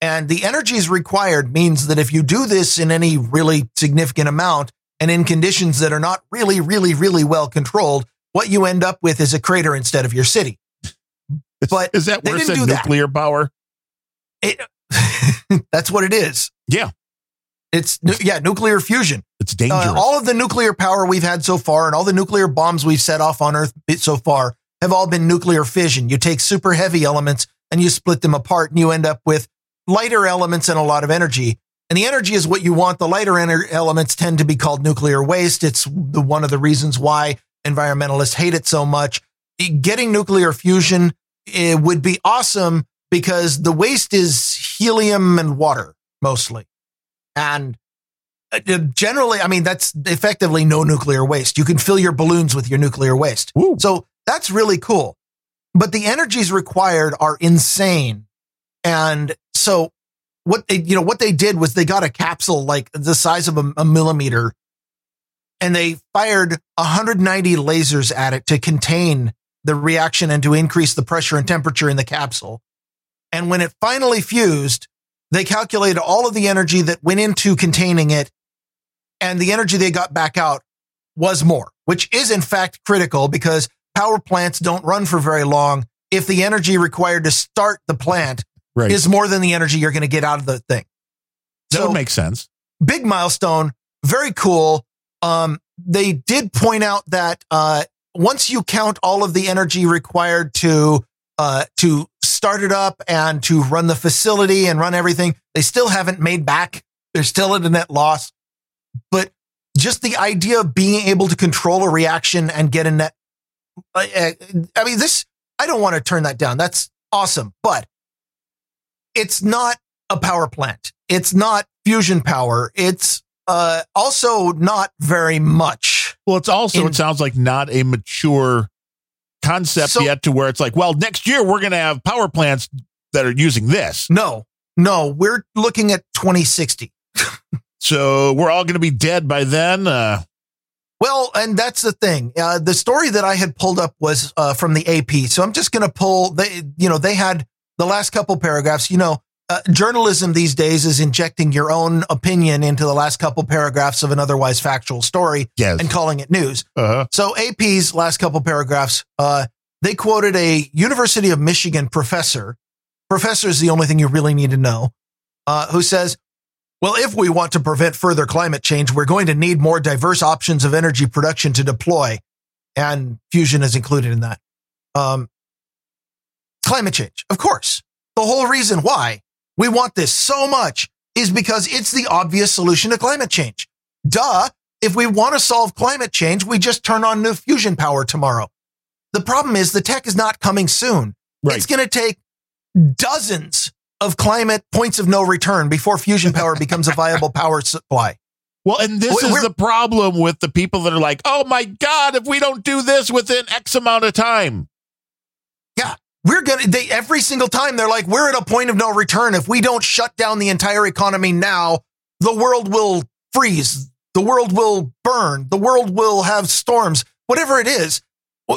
And the energies required means that if you do this in any really significant amount and in conditions that are not really, really, really well controlled, what you end up with is a crater instead of your city. But is that they worse didn't than do that. nuclear power? It, that's what it is. Yeah, It's yeah, nuclear fusion. it's dangerous. Uh, all of the nuclear power we've had so far and all the nuclear bombs we've set off on Earth so far have all been nuclear fission. You take super heavy elements and you split them apart and you end up with lighter elements and a lot of energy. And the energy is what you want. The lighter elements tend to be called nuclear waste. It's the, one of the reasons why environmentalists hate it so much. Getting nuclear fusion it would be awesome because the waste is helium and water mostly. And uh, generally, I mean, that's effectively no nuclear waste. You can fill your balloons with your nuclear waste. Woo. So that's really cool. But the energies required are insane. And so what they, you know, what they did was they got a capsule like the size of a, a millimeter and they fired 190 lasers at it to contain the reaction and to increase the pressure and temperature in the capsule. And when it finally fused, they calculated all of the energy that went into containing it and the energy they got back out was more, which is in fact critical because power plants don't run for very long if the energy required to start the plant right. is more than the energy you're going to get out of the thing. that So would make sense. big milestone, very cool. Um, they did point out that uh, once you count all of the energy required to uh, to start it up and to run the facility and run everything, they still haven't made back. They're still at a net loss. But just the idea of being able to control a reaction and get a net, I, I mean, this I don't want to turn that down. That's awesome, but it's not a power plant. It's not fusion power. It's uh, also not very much. Well, it's also in- it sounds like not a mature concept So- yet to where it's like, well, next year we're going to have power plants that are using this. No, no, we're looking at 2060. So we're all going to be dead by then. Uh, Well, and that's the thing. Uh, the story that I had pulled up was uh, from the AP. So I'm just going to pull. They, you know, they had the last couple paragraphs. You know, uh, journalism these days is injecting your own opinion into the last couple paragraphs of an otherwise factual story yes. and calling it news. uh-huh. So AP's last couple paragraphs, uh, they quoted a University of Michigan professor. Professor is the only thing you really need to know. Uh, who says, "Well, if we want to prevent further climate change, we're going to need more diverse options of energy production to deploy, and fusion is included in that. Um, climate change, of course. The whole reason why we want this so much is because it's the obvious solution to climate change. Duh. If we want to solve climate change, we just turn on new fusion power tomorrow. The problem is the tech is not coming soon. Right. It's going to take dozens of climate points of no return before fusion power becomes a viable power supply. Well, and this We're- is the problem with the people that are like, oh my God, if we don't do this within X amount of time. We're they, every single time they're like, we're at a point of no return. If we don't shut down the entire economy now, the world will freeze. The world will burn. The world will have storms, whatever it is.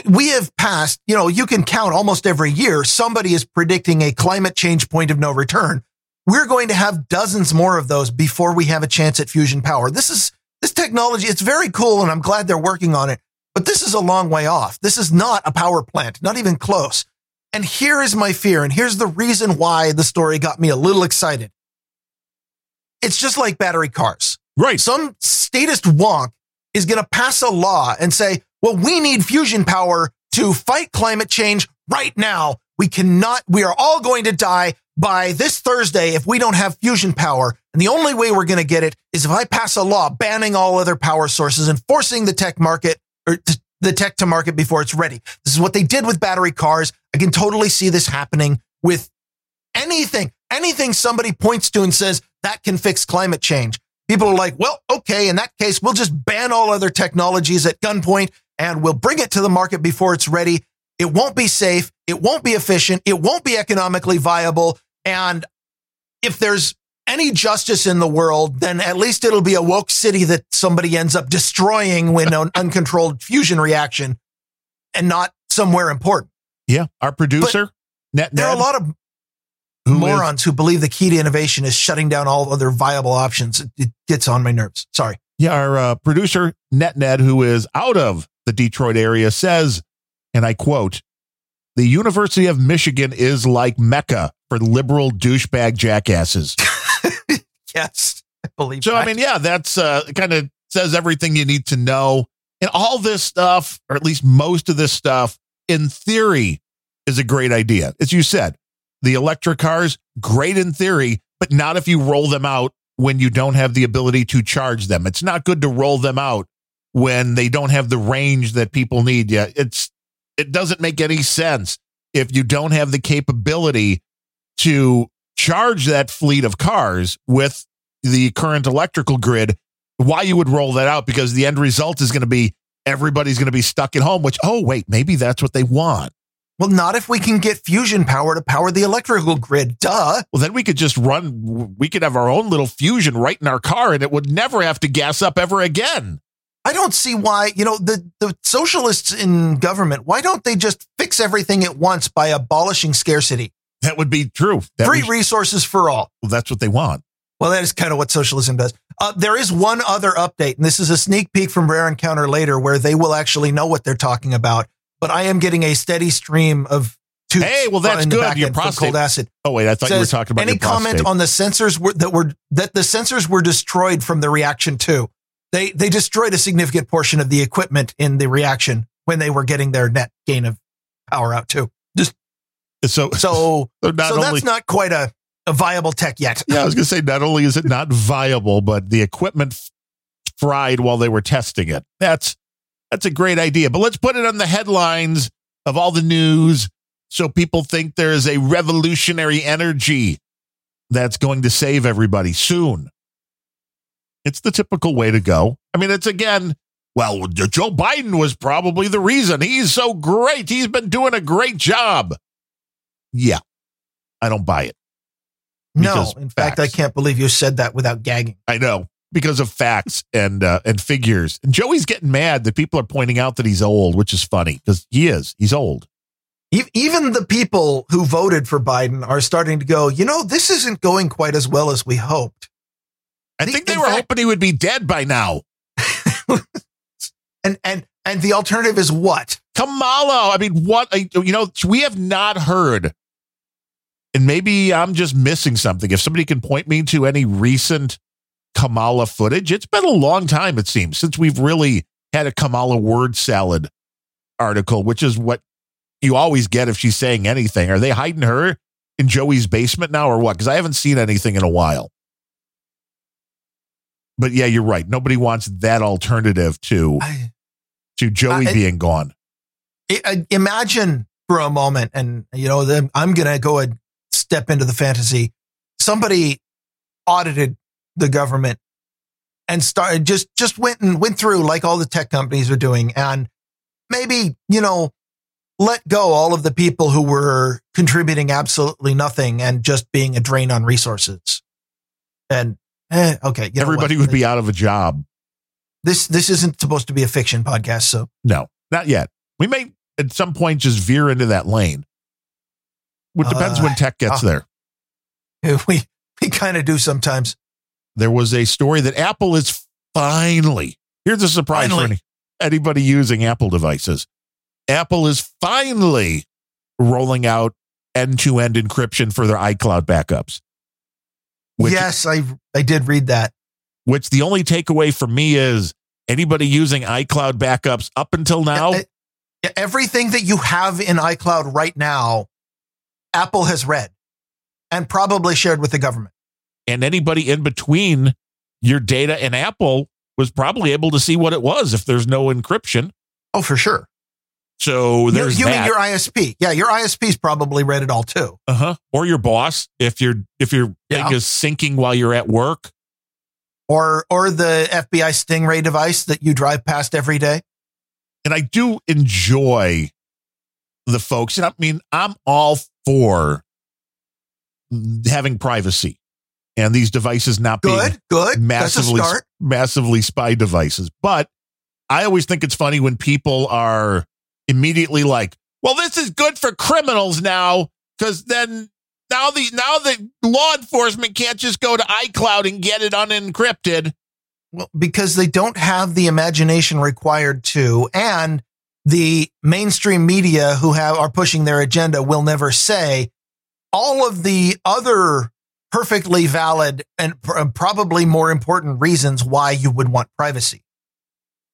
We have passed, you know, you can count almost every year. Somebody is predicting a climate change point of no return. We're going to have dozens more of those before we have a chance at fusion power. This is, this technology, it's very cool and I'm glad they're working on it, but this is a long way off. This is not a power plant, not even close. And here is my fear, and here's the reason why the story got me a little excited. It's just like battery cars. Right. Some statist wonk is going to pass a law and say, well, we need fusion power to fight climate change right now. We cannot, we are all going to die by this Thursday if we don't have fusion power. And the only way we're going to get it is if I pass a law banning all other power sources and forcing the tech market or the tech to market before it's ready. This is what they did with battery cars. I can totally see this happening with anything, anything somebody points to and says that can fix climate change. People are like, well, okay, in that case, we'll just ban all other technologies at gunpoint and we'll bring it to the market before it's ready. It won't be safe. It won't be efficient. It won't be economically viable. And if there's any justice in the world, then at least it'll be a woke city that somebody ends up destroying when an uncontrolled fusion reaction and not somewhere important. Yeah. Our producer, Net There are a lot of who is- morons who believe the key to innovation is shutting down all other viable options. It, it gets on my nerves. Sorry. Yeah, our uh, producer, NetNed, who is out of the Detroit area, says, and I quote, the University of Michigan is like Mecca for liberal douchebag jackasses. Yes, I believe So, that. I mean, yeah, that's uh, kind of says everything you need to know. And all this stuff, or at least most of this stuff, in theory, is a great idea. As you said, the electric cars, great in theory, but not if you roll them out when you don't have the ability to charge them. It's not good to roll them out when they don't have the range that people need. Yeah, it's it doesn't make any sense if you don't have the capability to charge that fleet of cars with the current electrical grid, why you would roll that out because the end result is going to be everybody's going to be stuck at home, which, oh, wait, maybe that's what they want. well, not if we can get fusion power to power the electrical grid. Duh. Well, then we could just run, we could have our own little fusion right in our car and it would never have to gas up ever again. I don't see why, you know, the, the socialists in government, why don't they just fix everything at once by abolishing scarcity? That would be true. That Free resources for all. well, that's what they want. Well, that is kind of what socialism does. Uh, there is one other update, and this is a sneak peek from Rare Encounter later where they will actually know what they're talking about. But I am getting a steady stream of toots Hey, well, that's good. Your prostate- cold acid. Oh, wait, I thought you were talking about any comment on the sensors were, that were that the sensors were destroyed from the reaction too. They they destroyed a significant portion of the equipment in the reaction when they were getting their net gain of power out too. So, so so not so only, that's not quite a, a viable tech yet. yeah, I was going to say, not only is it not viable, but the equipment f- fried while they were testing it. That's that's a great idea. But let's put it on the headlines of all the news so people think there is a revolutionary energy that's going to save everybody soon. It's the typical way to go. I mean, it's again, well, Joe Biden was probably the reason. He's so great. He's been doing a great job. Yeah, I don't buy it. No, in fact, I can't believe you said that without gagging. I know because of facts and uh, and figures. And Joey's getting mad that people are pointing out that he's old, which is funny because he is. He's old. Even the people who voted for Biden are starting to go, you know, this isn't going quite as well as we hoped. I The- think they were fact- hoping he would be dead by now. And and and the alternative is what? Kamala. I mean, what? You know, we have not heard. And maybe I'm just missing something. If somebody can point me to any recent Kamala footage, it's been a long time, it seems, since we've really had a Kamala word salad article, which is what you always get if she's saying anything. Are they hiding her in Joey's basement now or what? Because I haven't seen anything in a while. But yeah, you're right. Nobody wants that alternative to I, to Joey I- being gone. I- imagine for a moment, and you know, I'm gonna go and step into the fantasy. Somebody audited the government and started just just went and went through like all the tech companies are doing, and maybe you know let go all of the people who were contributing absolutely nothing and just being a drain on resources. And eh, okay, Everybody would be out of a job. this. This isn't supposed to be a fiction podcast, so No, not yet. We may at some point just veer into that lane. It depends Uh, when tech gets uh, there. we we kind of do sometimes. There was a story that Apple is finally, here's a surprise for Finally. any, anybody using Apple devices. Apple is finally rolling out end to end encryption for their iCloud backups. Which, yes, I I did read that. which the only takeaway for me is anybody using iCloud backups up until now, Everything that you have in iCloud right now, Apple has read and probably shared with the government. and anybody in between your data and Apple was probably able to see what it was if there's no encryption. Oh, for sure. So You, there's you that. mean your ISP? Yeah, your ISP's probably read it all too. uh-huh. Or your boss if your if your Yeah. thing is syncing while you're at work. Or or the FBI Stingray device that you drive past every day. And I do enjoy the folks. And I mean, I'm all for having privacy and these devices not being Good, good. massively That's a start. massively spy devices. But I always think it's funny when people are immediately like, "Well, this is good for criminals now because then now the now the law enforcement can't just go to iCloud and get it unencrypted." Well, because they don't have the imagination required to, and the mainstream media who have are pushing their agenda will never say all of the other perfectly valid and pr- probably more important reasons why you would want privacy.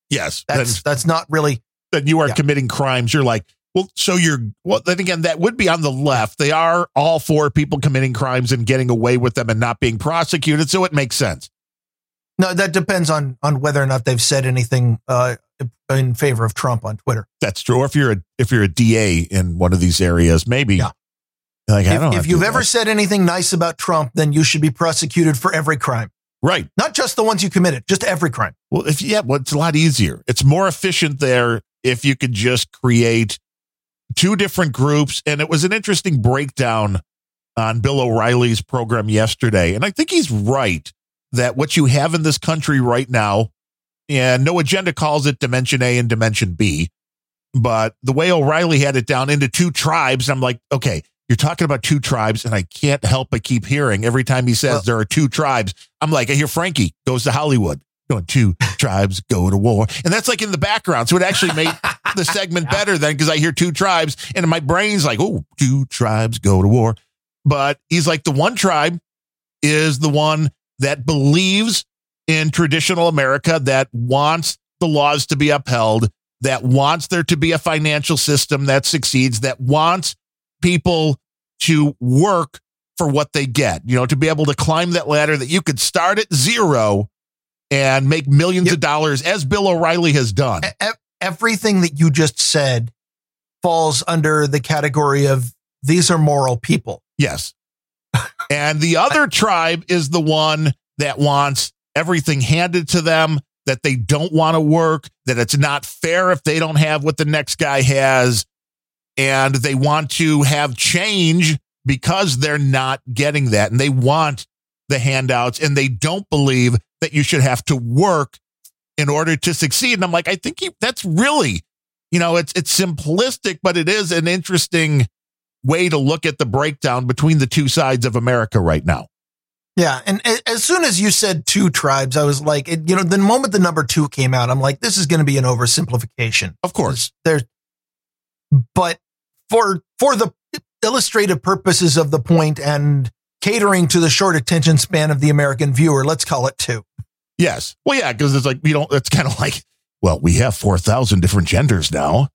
Yes, That's that's not really that you are Yeah. committing crimes. You're like, well, so you're well. Then again, that would be on the left. They are all for people committing crimes and getting away with them and not being prosecuted. So it makes sense. no. That depends on on whether or not they've said anything uh, in favor of Trump on Twitter. That's true. Or if you're a if you're a DA in one of these areas, maybe. Yeah. Like I don't. If, if you've ever said anything nice about Trump, then you should be prosecuted for every crime, right. not just the ones you committed, just every crime. Well, if yeah, well, it's a lot easier. It's more efficient there if you could just create two different groups. And it was an interesting breakdown on Bill O'Reilly's program yesterday. And I think he's right that what you have in this country right now, and no agenda calls it Dimension A and Dimension B, but the way O'Reilly had it down into two tribes, I'm like, okay, you're talking about two tribes, and I can't help but keep hearing every time he says Well- there are two tribes. I'm like, I hear Frankie goes to Hollywood, going two tribes go to war, and that's like in the background. So it actually made the segment better then because I hear two tribes, and my brain's like, oh, two tribes go to war. But he's like, the one tribe is the one that believes in traditional America, that wants the laws to be upheld, that wants there to be a financial system that succeeds, that wants people to work for what they get, you know, to be able to climb that ladder that you could start at zero and make millions Yep. of dollars as Bill O'Reilly has done. Everything that you just said falls under the category of these are moral people. Yes. and the other tribe is the one that wants everything handed to them, that they don't want to work, that it's not fair if they don't have what the next guy has, and they want to have change because they're not getting that. And they want the handouts and they don't believe that you should have to work in order to succeed. And I'm like, I think you, that's really, you know, it's it's simplistic, but it is an interesting way to look at the breakdown between the two sides of America right now. Yeah, and as soon as you said two tribes, I was like, it, you know, the moment the number two came out, I'm like, this is going to be an oversimplification. Of course. There's, but for for the illustrative purposes of the point and catering to the short attention span of the American viewer, let's call it two. Yes. Well, yeah, because it's like you don't. It's kind of like, well, we have four thousand different genders now.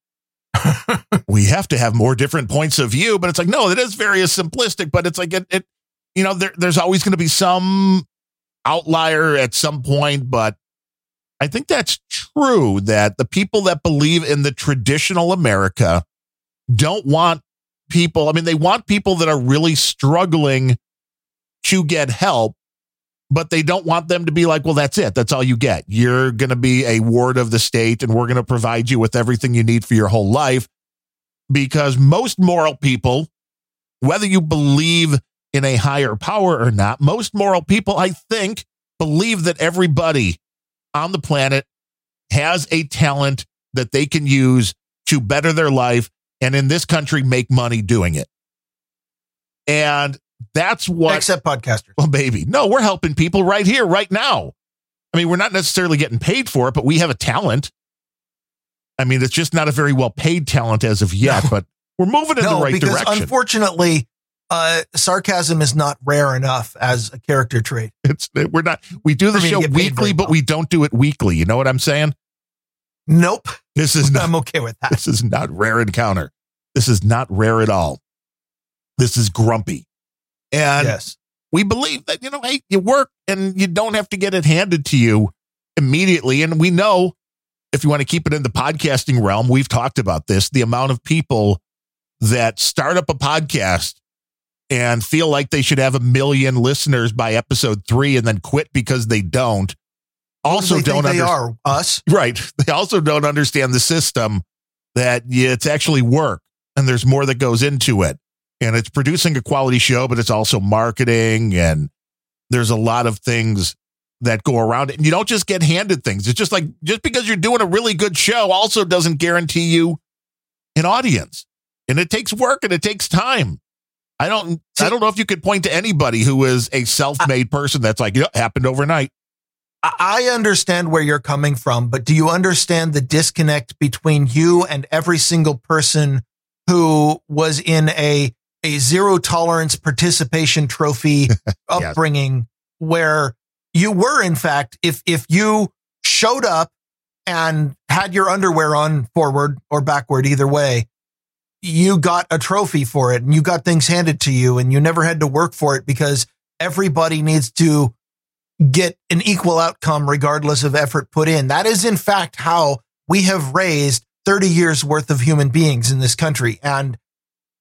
we have to have more different points of view, but it's like no, it is very simplistic. But it's like it, it you know, there, there's always going to be some outlier at some point. But I think that's true that the people that believe in the traditional America don't want people. I mean, they want people that are really struggling to get help but they don't want them to be like, well, that's it. That's all you get. You're going to be a ward of the state and we're going to provide you with everything you need for your whole life. Because most moral people, whether you believe in a higher power or not, most moral people, I think, believe that everybody on the planet has a talent that they can use to better their life and in this country make money doing it. And that's what Except podcasters. well, baby, no, we're helping people right here, right now. I mean, we're not necessarily getting paid for it, but we have a talent. I mean, it's just not a very well paid talent as of yet, but we're moving in no, the right because direction. unfortunately, uh, sarcasm is not rare enough as a character trait. it's we're not we do the For me to show weekly, but well. we don't do it weekly. You know what I'm saying? Nope, This is not I'm okay with that. this is not rare encounter. This is not rare at all. This is grumpy. And yes. we believe that, you know, hey, you work and you don't have to get it handed to you immediately. And we know if you want to keep it in the podcasting realm, we've talked about this the amount of people that start up a podcast and feel like they should have a million listeners by episode three and then quit because they don't. Also, do they don't think they are us. Right. They also don't understand the system that yeah, it's actually work and there's more that goes into it. and it's producing a quality show, but it's also marketing and there's a lot of things that go around it. And you don't just get handed things. It's just like just because you're doing a really good show also doesn't guarantee you an audience. And it takes work and it takes time. I don't I don't know if you could point to anybody who is a self-made person that's like, it happened overnight. I understand where you're coming from, but do you understand the disconnect between you and every single person who was in a a zero tolerance participation trophy upbringing where you were in fact if if you showed up and had your underwear on forward or backward either way you got a trophy for it and you got things handed to you and you never had to work for it because everybody needs to get an equal outcome regardless of effort put in that is in fact how we have raised 30 years worth of human beings in this country and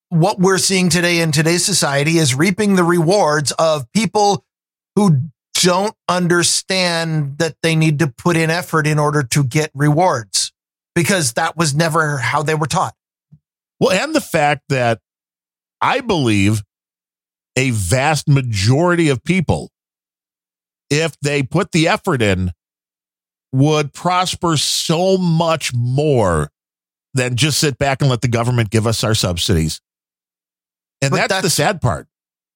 what we're seeing today in today's society is reaping the rewards of people who don't understand that they need to put in effort in order to get rewards because that was never how they were taught. Well, and the fact that I believe a vast majority of people, if they put the effort in, would prosper so much more than just sit back and let the government give us our subsidies. And that's, that's, the sad part.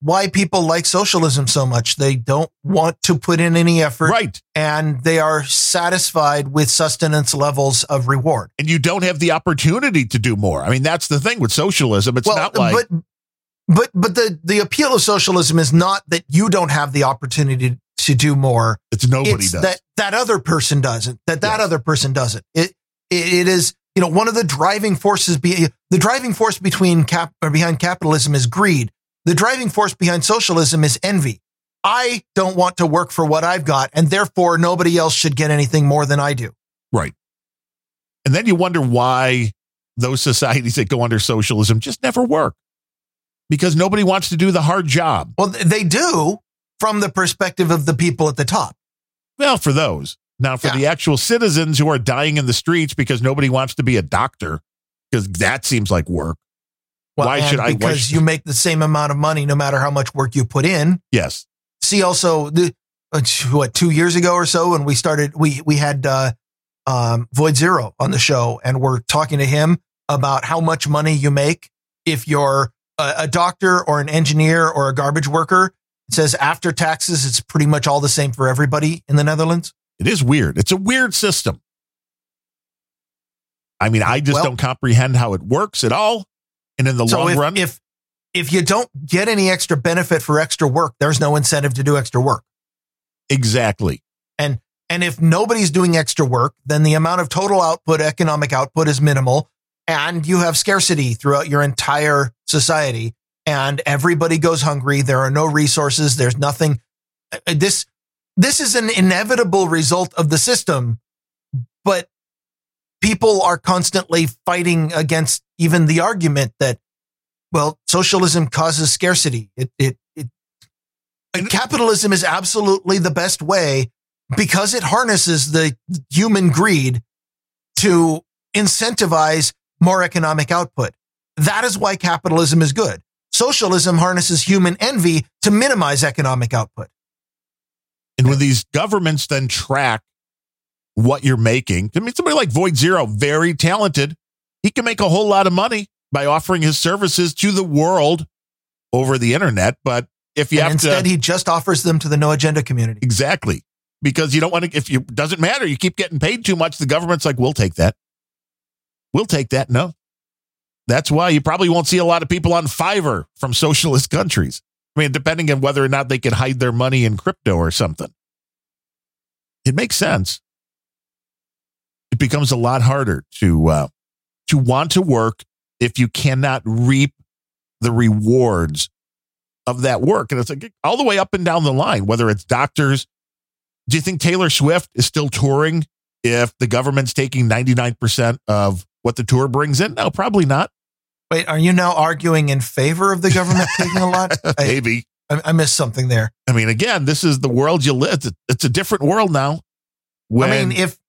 Why people like socialism so much. They don't want to put in any effort. Right. And they are satisfied with sustenance levels of reward. And you don't have the opportunity to do more. I mean, that's the thing with socialism. It's well, not like. But, but, but the, the appeal of socialism is not that you don't have the opportunity to do more. It's nobody it's does. That, that other person doesn't, that that yes. other person doesn't. It, it, it is you know, one of the driving forces be the driving force between cap or behind capitalism is greed. The driving force behind socialism is envy. I don't want to work for what I've got, and therefore nobody else should get anything more than I do. Right. And then you wonder why those societies that go under socialism just never work because nobody wants to do the hard job. Well, they do from the perspective of the people at the top. Well, for those. Now, for yeah. the actual citizens who are dying in the streets because nobody wants to be a doctor, because that seems like work. Well, why should I? Because you make the same amount of money no matter how much work you put in. Yes. See, also, the, uh, what two years ago or so, when we started, we we had uh, um, Void Zero on the show, and we're talking to him about how much money you make if you're a, a doctor or an engineer or a garbage worker. It says after taxes, it's pretty much all the same for everybody in the Netherlands. It is weird. It's a weird system. I mean, I just well, don't comprehend how it works at all. And in the so long if, run, if if you don't get any extra benefit for extra work, there's no incentive to do extra work. Exactly. And and if nobody's doing extra work, then the amount of total output, economic output is minimal, and you have scarcity throughout your entire society, and everybody goes hungry. There are no resources. There's nothing. Uh, this this is an inevitable result of the system, but people are constantly fighting against even the argument that, well, socialism causes scarcity. It, it, it, capitalism is absolutely the best way because it harnesses the human greed to incentivize more economic output. That is why capitalism is good. Socialism harnesses human envy to minimize economic output. And when these governments then track what you're making, I mean, somebody like Void Zero, very talented, he can make a whole lot of money by offering his services to the world over the internet. But if you and have instead, to, he just offers them to the no agenda community. Exactly. Because you don't want to, if you doesn't matter, you keep getting paid too much. The government's like, we'll take that. We'll take that. No. That's why you probably won't see a lot of people on Fiverr from socialist countries. I mean, depending on whether or not they can hide their money in crypto or something. It makes sense. It becomes a lot harder to uh, to want to work if you cannot reap the rewards of that work. And it's like all the way up and down the line, whether it's doctors. Do you think Taylor Swift is still touring if the government's taking 99% of what the tour brings in? No, probably not. Wait, are you now arguing in favor of the government taking a lot? Maybe. I, I, missed something there. I mean, again, this is the world you live. It's a, it's a different world now. When, I mean, if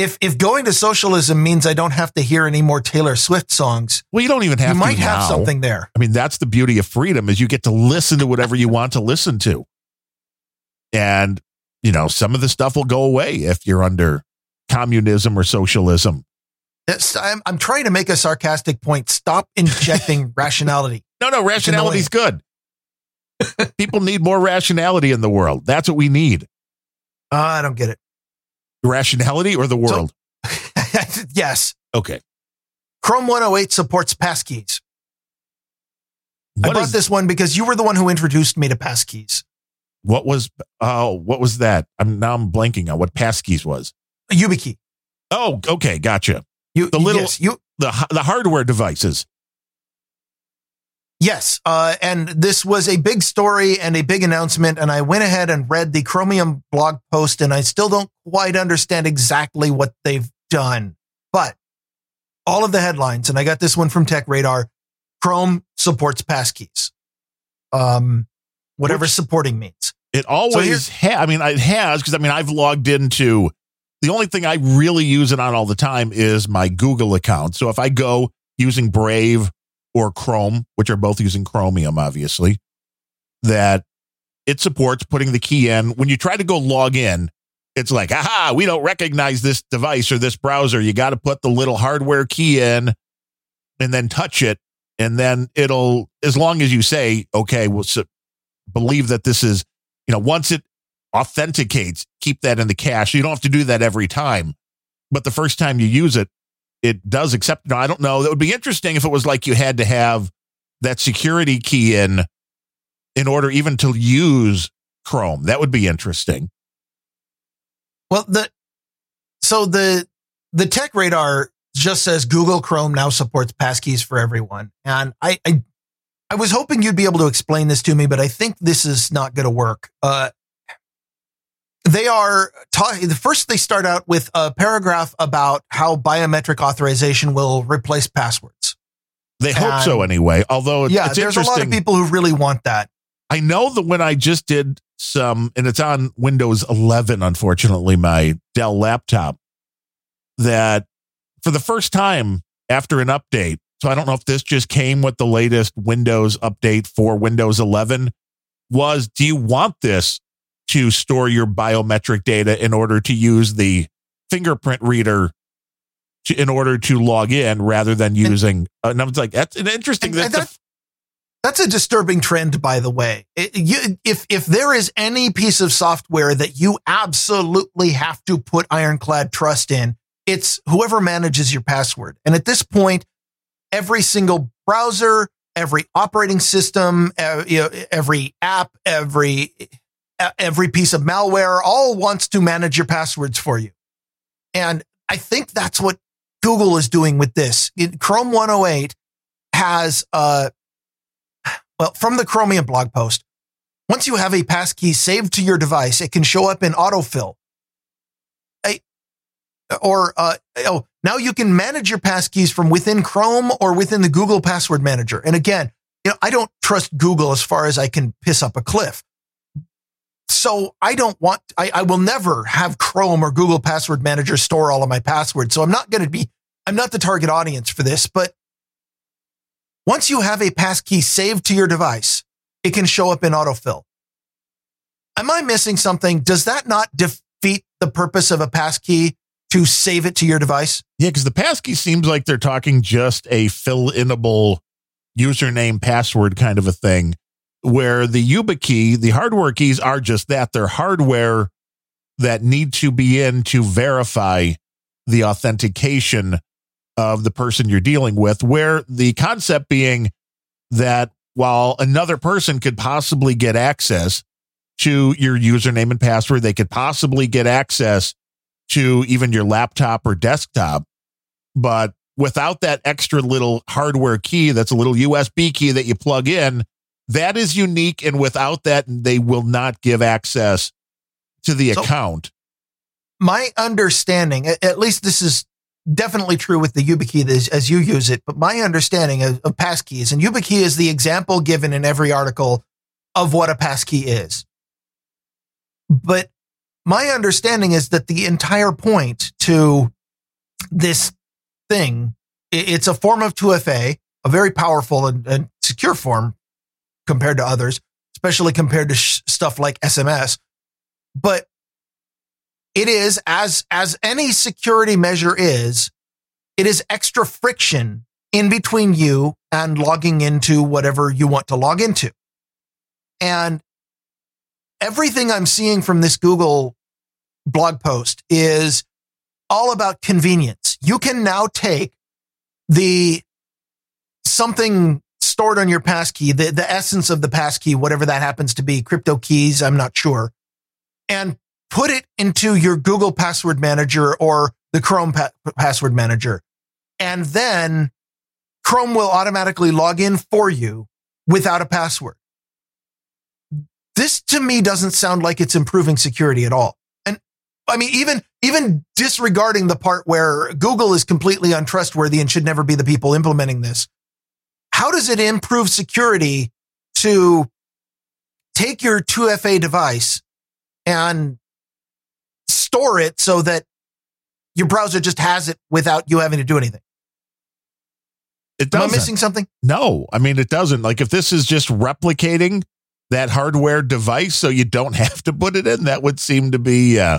if if going to socialism means I don't have to hear any more Taylor Swift songs, Well, you don't even have you might have something there. I mean, that's the beauty of freedom is you get to listen to whatever you want to listen to. And, you know, some of the stuff will go away if you're under communism or socialism. I'm, I'm trying to make a sarcastic point. Stop injecting rationality. No, no, rationality's good. People need more rationality in the world. That's what we need. Uh, I don't get it. Rationality or the world? yes, okay. Chrome 108 supports passkeys. I What brought is- this one because you were the one who introduced me to passkeys. what was oh, what was that? I'm now I'm blanking on what passkeys was. A YubiKey. Oh, okay, gotcha. You, The little- yes, you, The the hardware devices. Yes, uh, and this was a big story and a big announcement. And I went ahead and read the Chromium blog post, and I still don't quite understand exactly what they've done. But all of the headlines, and I got this one from Tech Radar: Chrome supports passkeys. Um, whatever Which- supporting means. It always ha- I mean, it has because I mean, I've logged into the only thing I really use it on all the time is my Google account. So if I go using Brave or Chrome, which are both using Chromium, obviously, that it supports putting the key in. When you try to go log in, it's like, aha, we don't recognize this device or this browser. You got to put the little hardware key in and then touch it. And then it'll, as long as you say, okay, we'll believe that this is, you know, once it authenticates, keep that in the cache. You don't have to do that every time. But the first time you use it, it does accept. No, I don't know. That would be interesting if it was like you had to have that security key in in order even to use Chrome. That would be interesting. Well, the so the the Tech Radar just says Google Chrome now supports passkeys for everyone, and I I, I was hoping you'd be able to explain this to me, but I think this is not going to work. Uh, they are ta- the first. They start out with a paragraph about how biometric authorization will replace passwords. They hope so anyway. Although it's, yeah, it's there's a lot of people who really want that. I know that when I just did some, and it's on Windows 11, unfortunately, my Dell laptop, that for the first time after an update, so I don't know if this just came with the latest Windows update for Windows 11, was do you want this to store your biometric data in order to use the fingerprint reader to, in order to log in rather than using, and I was like, that's an interesting. And- and that's a- That's a disturbing trend, by the way. It- you, if if there is any piece of software that you absolutely have to put ironclad trust in, it's whoever manages your password. And at this point, every single browser, every operating system, uh, every app, every uh, every piece of malware, all wants to manage your passwords for you. And I think that's what Google is doing with this. Chrome 108 has uh well, from the Chromium blog post, once you have a passkey saved to your device, it can show up in autofill. A, or, uh, oh, now you can manage your passkeys from within Chrome or within the Google Password Manager. And again, you know, I don't trust Google as far as I can piss up a cliff. So I don't want, I, I will never have Chrome or Google Password Manager store all of my passwords. So I'm not going to be, I'm not the target audience for this, but once you have a passkey saved to your device, it can show up in autofill. Am I missing something? Does that not defeat the purpose of a passkey to save it to your device? Yeah, because the passkey seems like they're talking just a fill-inable username password kind of a thing, where the YubiKey, the hardware keys are just that. They're hardware that need to be in to verify the authentication of the person you're dealing with, where the concept being that while another person could possibly get access to your username and password, they could possibly get access to even your laptop or desktop. But without that extra little hardware key, that's a little USB key that you plug in, that is unique. And without that, they will not give access to the So- account. My understanding, at least this is definitely true with the YubiKey as, as you use it, but my understanding of, of passkeys, and YubiKey is the example given in every article of what a passkey is. But my understanding is that the entire point to this thing, it's a form of 2FA, a very powerful and, and secure form compared to others, especially compared to sh- stuff like SMS. But it is as as any security measure is, it is extra friction in between you and logging into whatever you want to log into. And everything I'm seeing from this Google blog post is all about convenience. You can now take the something stored on your passkey, the, the essence of the passkey, whatever that happens to be, crypto keys, I'm not sure, and put it into your Google password manager or the Chrome pa- password manager. And then Chrome will automatically log in for you without a password. This to me doesn't sound like it's improving security at all. And I mean, even, even disregarding the part where Google is completely untrustworthy and should never be the people implementing this. How does it improve security to take your 2FA device and store it so that your browser just has it without you having to do anything? It Am I doesn't. missing something? No, I mean, it doesn't. Like, if this is just replicating that hardware device so you don't have to put it in, that would seem to be, uh,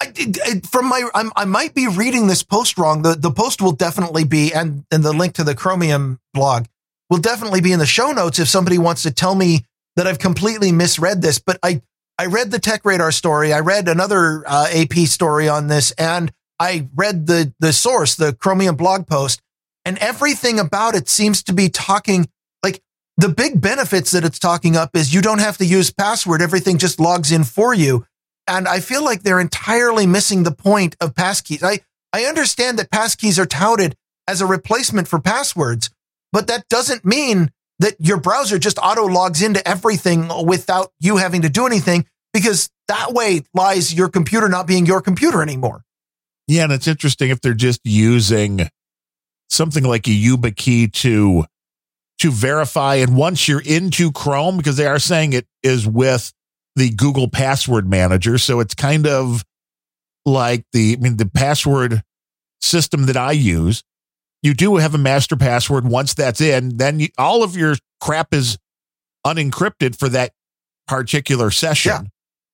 I, I- from my, I'm, I might be reading this post wrong. The the post will definitely be, and and the link to the Chromium blog will definitely be in the show notes if somebody wants to tell me that I've completely misread this. But I I read the Tech Radar story. I read another uh, AP story on this, and I read the the source, the Chromium blog post, and everything about it seems to be talking like the big benefits that it's talking up is you don't have to use password. Everything just logs in for you. And I feel like they're entirely missing the point of passkeys. I, I understand that passkeys are touted as a replacement for passwords, but that doesn't mean that your browser just auto logs into everything without you having to do anything because that way lies your computer not being your computer anymore. yeah, and it's interesting if they're just using something like a YubiKey to to verify. And once you're into Chrome, because they are saying it is with the Google Password Manager, so it's kind of like the I mean the password system that I use. You do have a master password. Once that's in, then you, all of your crap is unencrypted for that particular session. Yeah.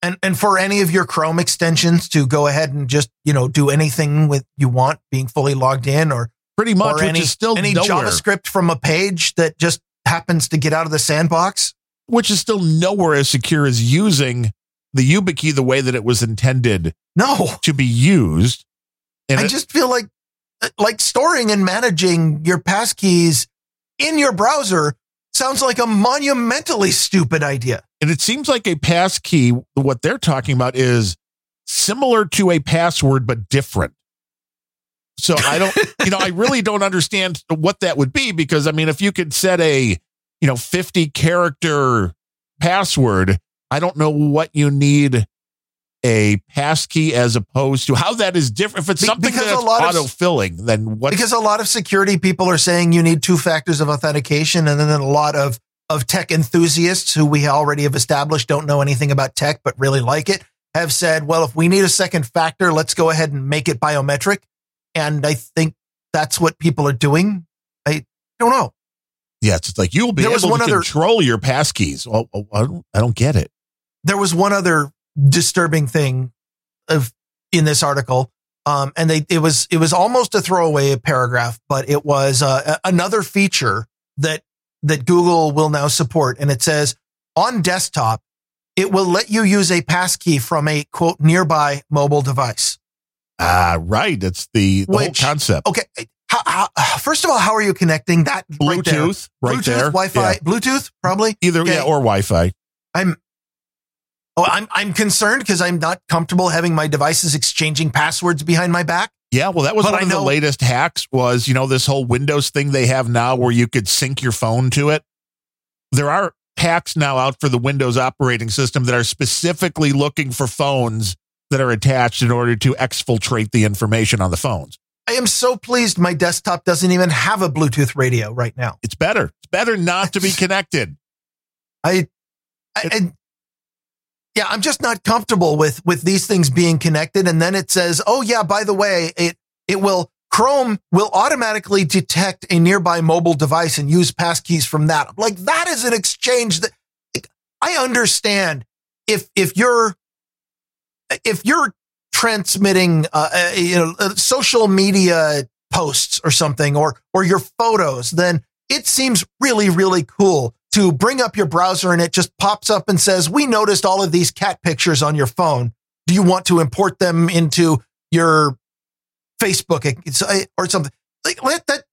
And and for any of your Chrome extensions to go ahead and just, you know, do anything with you want being fully logged in or Pretty much, or any, still any nowhere. JavaScript from a page that just happens to get out of the sandbox. Which is still nowhere as secure as using the YubiKey the way that it was intended No, to be used. And I it- just feel like like storing and managing your passkeys in your browser sounds like a monumentally stupid idea. and it seems like a pass key, what they're talking about is similar to a password, but different. So I don't, you know, I really don't understand what that would be because I mean, if you could set a, you know, 50 character password, I don't know what you need a pass key as opposed to how that is different. If it's something because a that's lot of- auto filling, then what? Because a lot of security people are saying you need two factors of authentication, and then a lot of of tech enthusiasts who we already have established don't know anything about tech but really like it have said, well, if we need a second factor, let's go ahead and make it biometric. And I think that's what people are doing. I don't know. Yes, it's like you'll be There able was to one other- control your passkeys. Well, oh, I don't, I don't get it. there was one other disturbing thing of in this article. Um, and they, it was, it was almost a throwaway paragraph, but it was uh, another feature that, that Google will now support. And it says on desktop, it will let you use a passkey from a quote nearby mobile device. Ah, right. It's the, the whole concept. Okay. How, how, first of all, how are you connecting that right there? Bluetooth, right Bluetooth, there. Wi-Fi, Yeah. Bluetooth, probably. Either Okay. yeah, or Wi-Fi. I'm Oh, I'm I'm concerned because I'm not comfortable having my devices exchanging passwords behind my back. Yeah, well, that was But one I of the latest hacks. Was you know this whole Windows thing they have now, where you could sync your phone to it. There are hacks now out for the Windows operating system that are specifically looking for phones that are attached in order to exfiltrate the information on the phones. I am so pleased my desktop doesn't even have a Bluetooth radio right now. It's better. It's better not to be connected. I, I, I yeah, I'm just not comfortable with with these things being connected. And then it says, oh yeah, by the way, it it will Chrome will automatically detect a nearby mobile device and use passkeys from that. I'm like that is an exchange that I understand if if you're if you're transmitting uh, uh, you know uh, social media posts or something or or your photos, then it seems really really cool to bring up your browser and it just pops up and says, "We noticed all of these cat pictures on your phone. Do you want to import them into your Facebook uh, or something?" Like that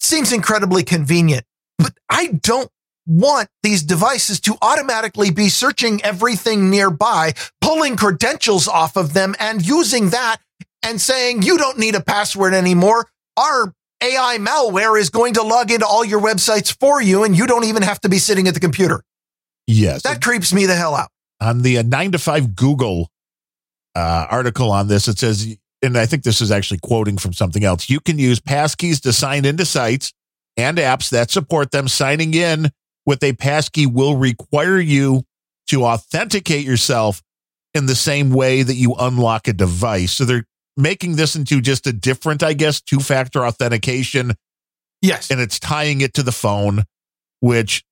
seems incredibly convenient, but I don't want these devices to automatically be searching everything nearby, pulling credentials off of them and using that and saying, you don't need a password anymore. Our AI malware is going to log into all your websites for you and you don't even have to be sitting at the computer. Yes. That creeps me the hell out. On the uh, 9 to 5 Google uh, article on this, it says, and I think this is actually quoting from something else you can use passkeys to sign into sites and apps that support them. Signing in with a passkey will require you to authenticate yourself in the same way that you unlock a device. So they're making this into just a different, I guess, two factor authentication. Yes. And it's tying it to the phone, which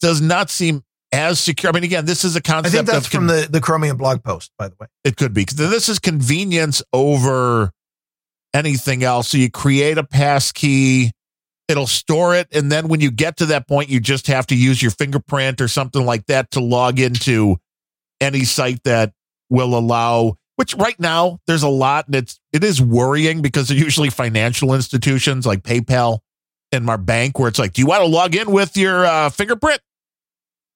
does not seem as secure. I mean, again, this is a concept. I think that's con- from the, the Chromium blog post, by the way. It could be this is convenience over anything else. So you create a passkey It'll store it. And then when you get to that point, you just have to use your fingerprint or something like that to log into any site that will allow, which right now there's a lot and it's, it is worrying because they're usually financial institutions like PayPal and my bank where it's like, do you want to log in with your uh, fingerprint?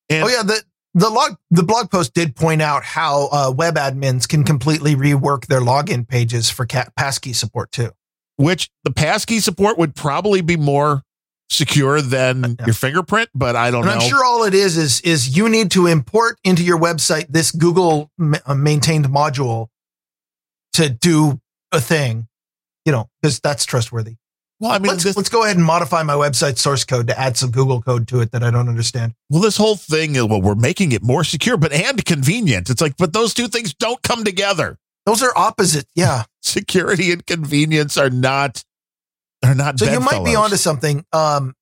And oh yeah. The, the log, the blog post did point out how uh, web admins can completely rework their login pages for passkey support too which the passkey support would probably be more secure than your fingerprint, but I don't and know. I'm sure all it is is is you need to import into your website this Google uh, maintained module to do a thing, you know, because that's trustworthy. Well, I mean, let's, this, let's go ahead and modify my website source code to add some Google code to it that I don't understand. Well, this whole thing, well, we're making it more secure, but and convenient. It's like, but those two things don't come together. Those are opposite. Yeah. Security and convenience are not are not So you might be onto something. Um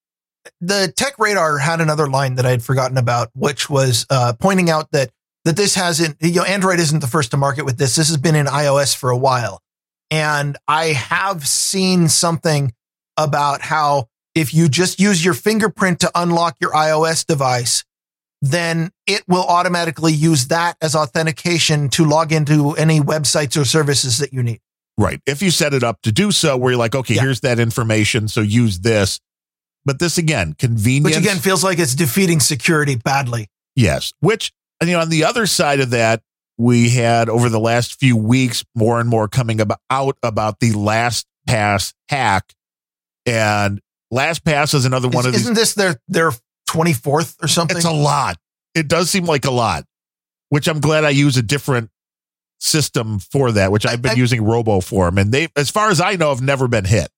the tech radar had another line that I had forgotten about, which was uh, pointing out that that this hasn't, you know, Android isn't the first to market with this. This has been in iOS for a while. And I have seen something about how if you just use your fingerprint to unlock your iOS device, then it will automatically use that as authentication to log into any websites or services that you need. Right. If you set it up to do so, where you're like, okay, yeah. here's that information. So use this. But this again, convenience. Which again feels like it's defeating security badly. Yes. Which, you know, on the other side of that, we had over the last few weeks more and more coming about, out about the LastPass hack. And LastPass is another one is, of these. Isn't this their, their 24th or something? It's a lot. It does seem like a lot, which I'm glad I use a different system for that, which I've been I, using RoboForm. And they, as far as I know, have never been hit.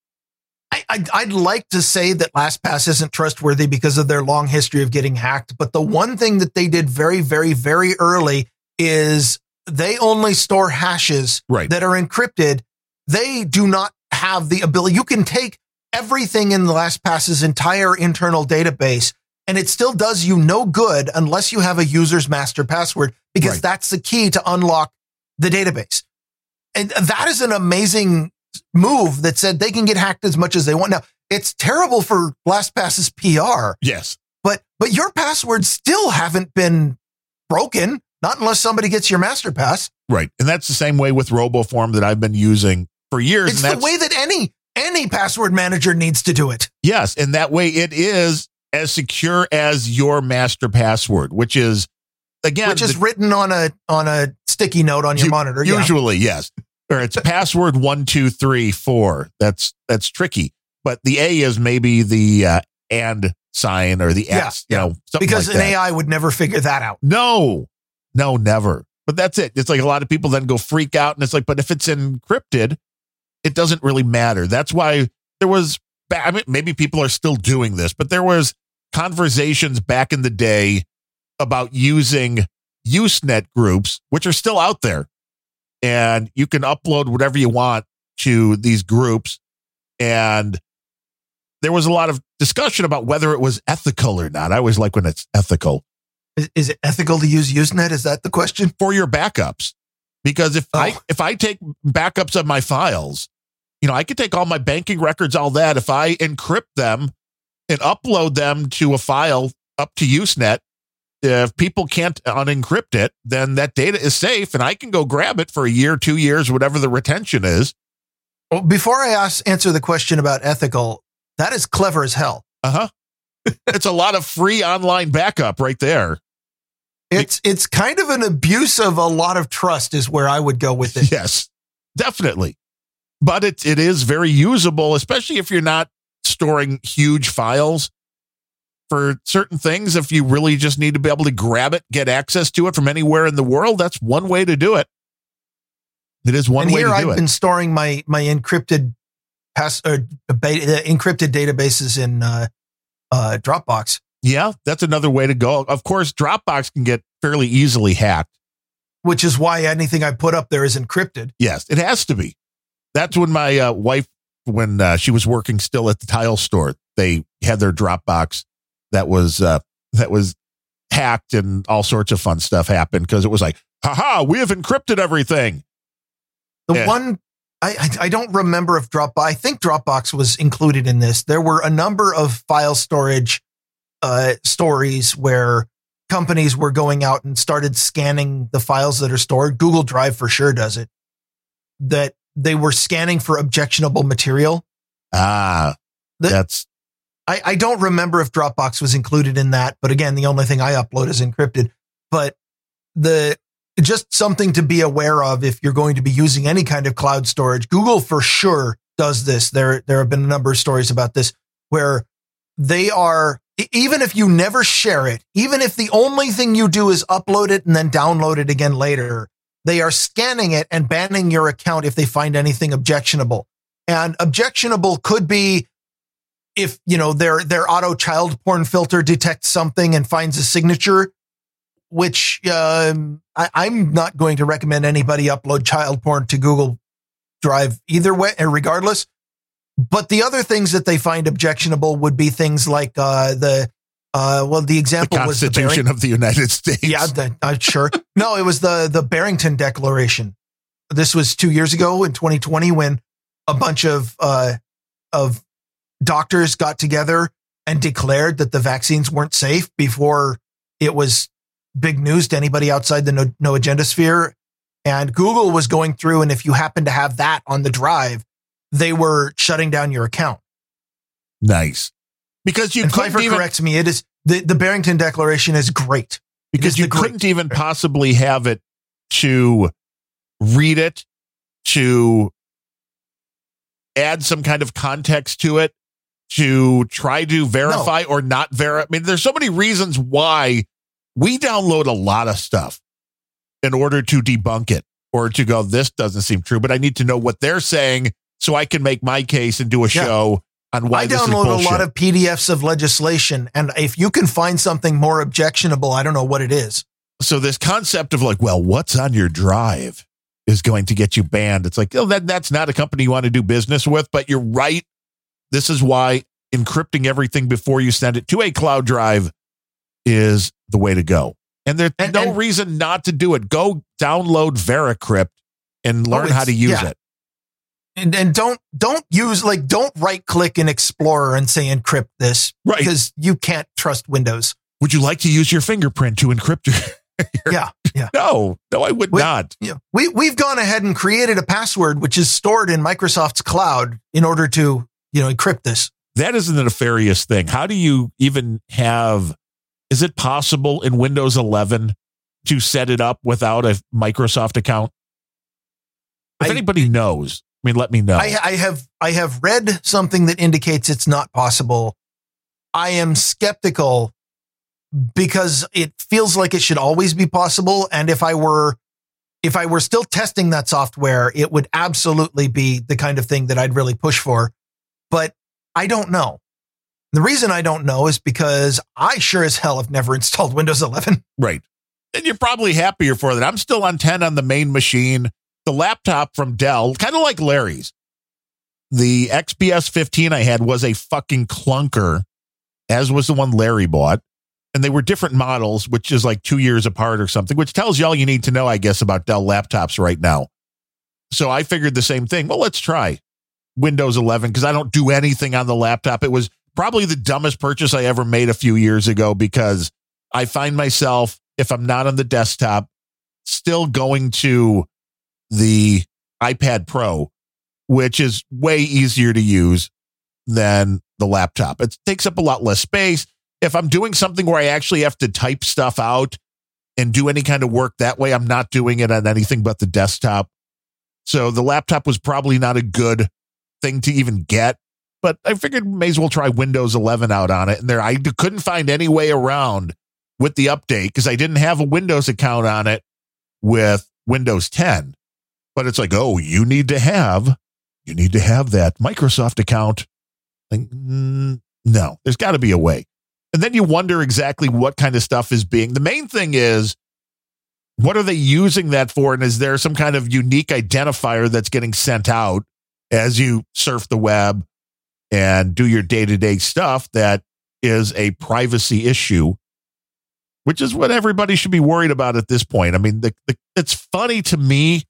I, I'd like to say that LastPass isn't trustworthy because of their long history of getting hacked. But the one thing that they did very, very, very early is they only store hashes right. that are encrypted. They do not have the ability. You can take everything in LastPass's entire internal database and it still does you no good unless you have a user's master password because right. that's the key to unlock the database. And that is an amazing move that said they can get hacked as much as they want. Now, it's terrible for LastPass's PR. Yes. But but your passwords still haven't been broken, not unless somebody gets your master pass. Right. And that's the same way with RoboForm that I've been using for years. It's the way that any any password manager needs to do it. Yes, and that way it is as secure as your master password, which is again which is the, written on a on a sticky note on your you, monitor. Usually, yeah. yes. Or it's password one two three four. That's that's tricky. But the A is maybe the uh, and sign or the X. Yeah, you know, because like an that. AI would never figure that out. No, no, never. But that's it. It's like a lot of people then go freak out, and it's like, but if it's encrypted, it doesn't really matter. That's why there was. I mean, maybe people are still doing this, but there was conversations back in the day about using Usenet groups, which are still out there. And you can upload whatever you want to these groups. And there was a lot of discussion about whether it was ethical or not. I always like when it's ethical Is, is it ethical to use Usenet? Is that the question? for your backups. Because if I Oh. if I take backups of my files, you know, I could take all my banking records, all that. If I encrypt them and upload them to a file up to Usenet, if people can't unencrypt it, then that data is safe and I can go grab it for a year, two years, whatever the retention is. Well, before I ask, answer the question about ethical, that is clever as hell. Uh huh. it's a lot of free online backup right there. It's it's kind of an abuse of a lot of trust, is where I would go with it. Yes, definitely. But it it is very usable, especially if you're not storing huge files for certain things. If you really just need to be able to grab it, get access to it from anywhere in the world, that's one way to do it. It is one and way here to do it. Here I've it. been storing my my encrypted pass or beta, uh, encrypted databases in uh, uh, Dropbox. yeah, that's another way to go. Of course, Dropbox can get fairly easily hacked. which is why anything I put up there is encrypted. Yes, it has to be. That's when my uh, wife, when uh, she was working still at the tile store, they had their Dropbox that was uh, that was hacked and all sorts of fun stuff happened because it was like, haha, we have encrypted everything. The Yeah. one I, I I don't remember if Dropbox. I think Dropbox was included in this. There were a number of file storage uh, stories where companies were going out and started scanning the files that are stored. Google Drive for sure does it. That they were scanning for objectionable material. Ah, The- that's I, I don't remember if Dropbox was included in that, but again, the only thing I upload is encrypted. But the just something to be aware of if you're going to be using any kind of cloud storage. Google for sure does this. There there have been a number of stories about this where they are even if you never share it, even if the only thing you do is upload it and then download it again later, they are scanning it and banning your account if they find anything objectionable. And objectionable could be if you know their their auto child porn filter detects something and finds a signature, which um, I, I'm not going to recommend anybody upload child porn to Google Drive either way, uh, regardless. But the other things that they find objectionable would be things like uh, the uh, well, the the example was the Constitution of the United States. yeah, the, uh, sure. No, it was the the Barrington Declaration. This was two years ago in 2020 when a bunch of uh, of doctors got together and declared that the vaccines weren't safe before it was big news to anybody outside the no, no agenda sphere. And Google was going through, and if you happen to have that on the drive, they were shutting down your account. nice. Because you and couldn't Pfeiffer even corrects me. It is the, the Barrington Declaration is great. because is you couldn't even possibly have it to read it to add some kind of context to it to try to verify or not verify. I mean, there's so many reasons why we download a lot of stuff in order to debunk it or to go, this doesn't seem true, but I need to know what they're saying so I can make my case and do a Yeah. show on why I download a lot of PDFs of legislation, and if you can find something more objectionable, I don't know what it is. so this concept of like, well, what's on your drive is going to get you banned. It's like, oh, that that's not a company you want to do business with. But you're right. This is why encrypting everything before you send it to a cloud drive is the way to go. And there's And- no and- reason not to do it. Go download Veracrypt and oh, learn how Oh, it's- to use yeah. it. And, and don't don't use like don't right click in Explorer and say encrypt this Right. because you can't trust Windows. Would you like to use your fingerprint to encrypt your? Yeah, yeah. No, no, I would Wait. not. Yeah, we we've gone ahead and created a password which is stored in Microsoft's cloud in order to you know encrypt this. That isn't a nefarious thing. How do you even have? Is it possible in Windows 11 to set it up without a Microsoft account? If I- anybody knows, I mean, let me know. I, I have I have read something that indicates it's not possible. I am skeptical because it feels like it should always be possible. And if I were if I were still testing that software, it would absolutely be the kind of thing that I'd really push for. But I don't know. The reason I don't know is because I sure as hell have never installed Windows 11. right. and you're probably happier for that. I'm still on 10 on the main machine. The laptop from Dell, kind of like Larry's. The XPS 15 I had was a fucking clunker, as was the one Larry bought. And they were different models, which is like two years apart or something, which tells you all you need to know, I guess, about Dell laptops right now. So I figured the same thing. Well, let's try Windows 11 because I don't do anything on the laptop. It was probably the dumbest purchase I ever made a few years ago because I find myself, if I'm not on the desktop, still going to the iPad Pro, which is way easier to use than the laptop. It takes up a lot less space. If I'm doing something where I actually have to type stuff out and do any kind of work that way, I'm not doing it on anything but the desktop. So the laptop was probably not a good thing to even get, but I figured may as well try Windows 11 out on it. And there, I couldn't find any way around with the update because I didn't have a Windows account on it with Windows 10. But it's like, oh, you need to have, you need to have that Microsoft account. Like, mm, no, there's got to be a way. And then you wonder exactly what kind of stuff is being. The main thing is, what are they using that for? And is there some kind of unique identifier that's getting sent out as you surf the web and do your day to day stuff that is a privacy issue, which is what everybody should be worried about at this point. I mean, the, the, it's funny to me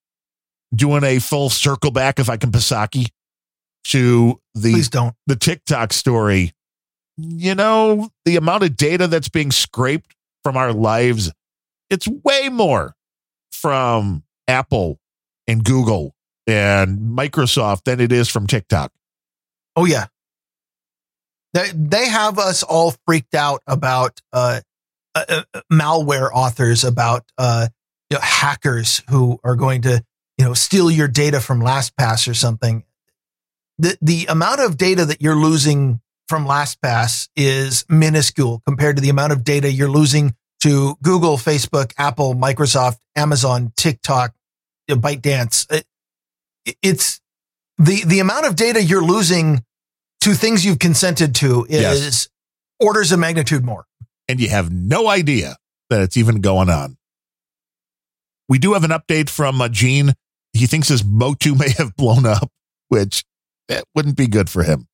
doing a full circle back, if I can, Psaki, to the Please don't. the TikTok story. You know, the amount of data that's being scraped from our lives, it's way more from Apple and Google and Microsoft than it is from TikTok. Oh yeah. They they have us all freaked out about uh, uh, uh, malware authors about uh, you know, hackers who are going to you know steal your data from LastPass or something. The the amount of data that you're losing from LastPass is minuscule compared to the amount of data you're losing to Google, Facebook, Apple, Microsoft, Amazon, TikTok, you know, ByteDance. It, it's the the amount of data you're losing to things you've consented to is Yes. orders of magnitude more. and you have no idea that it's even going on. We do have an update from uh, Gene. He thinks his Motu may have blown up, which that wouldn't be good for him.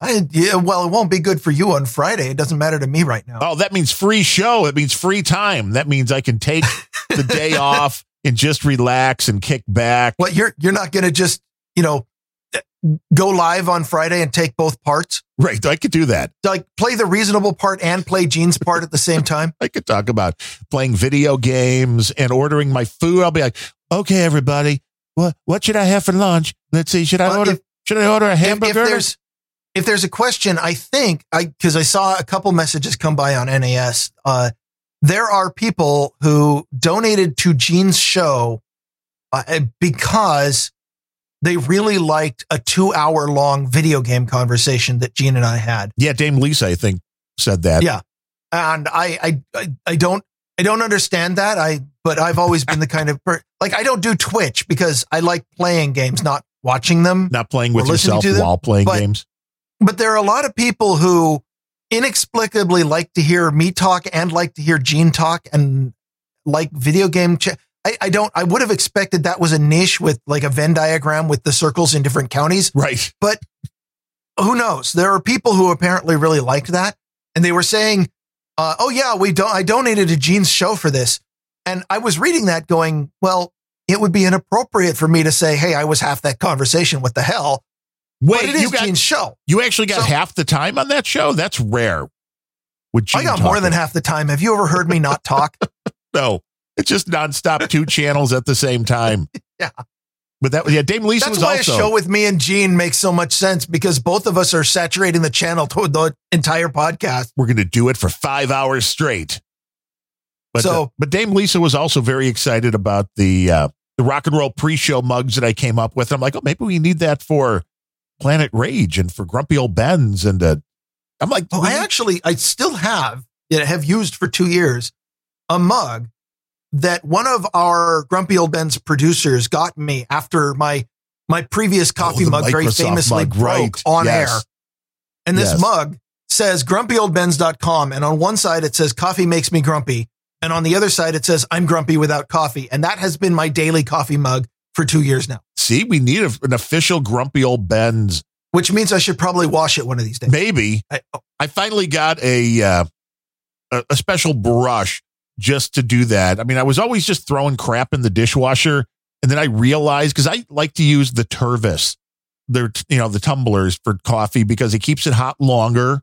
I, yeah, well, it won't be good for you on Friday. It doesn't matter to me right now. Oh, that means free show. It means free time. That means I can take the day off and just relax and kick back. Well, you're you're not going to just you know eh, go live on Friday and take both parts, Right. I could do that. like play the reasonable part and play Gene's part at the same time. I could talk about playing video games and ordering my food. I'll be like, okay, everybody, what what should I have for lunch? Let's see. Should I Well, order? if- should I order a If, hamburger? if there's if there's a question, I think I because I saw a couple messages come by on NAS. Uh, there are people who donated to Gene's show uh, because they really liked a two hour long video game conversation that Gene and I had. yeah, Dame Lisa, I think, said that. Yeah. And I, I, I, I don't, I don't understand that. I, but I've always been the kind of per, like, I don't do Twitch because I like playing games, not watching them. Not playing with yourself them, while playing but- games. But there are a lot of people who inexplicably like to hear me talk and like to hear Gene talk and like video game. Ch- I, I don't, I would have expected that was a niche with like a Venn diagram with the circles in different counties. Right. But who knows? There are people who apparently really liked that, and they were saying, uh, "Oh yeah, we don't. I donated to Gene's show for this." And I was reading that, going, "Well, it would be inappropriate for me to say, hey, I was half that conversation. What the hell?" Wait, but it is you got Gene's show. you actually got So- half the time on that show? That's rare. With Gene I got more than half the time. Have you ever heard me not talk? No, it's just nonstop two channels at the same time. Yeah. But that yeah, Dame Lisa That's was why also a show with me and Gene makes so much sense because both of us are saturating the channel toward the entire podcast. we're going to do it for five hours straight. But So- uh, but Dame Lisa was also very excited about the uh, the rock and roll pre-show mugs that I came up with. I'm like, oh, maybe we need that for Planet Rage and for Grumpy Old Bens. And uh, I'm like, Oh, I actually, I still have, yeah, have used for two years, a mug that one of our Grumpy Old Bens producers got me after my my previous coffee Oh, mug very famously mug, broke right. on Yes. air. And this Yes. mug says grumpyoldbens.com. And on one side, it says coffee makes me grumpy. And on the other side, it says, I'm grumpy without coffee. And that has been my daily coffee mug for two years now, See, we need a, an official grumpy old Bens. which means I should probably wash it one of these days. Maybe I, oh, I finally got a, uh, a a special brush just to do that. I mean, I was always just throwing crap in the dishwasher, and then I realized because I like to use the Tervis, the you know the tumblers for coffee because it keeps it hot longer.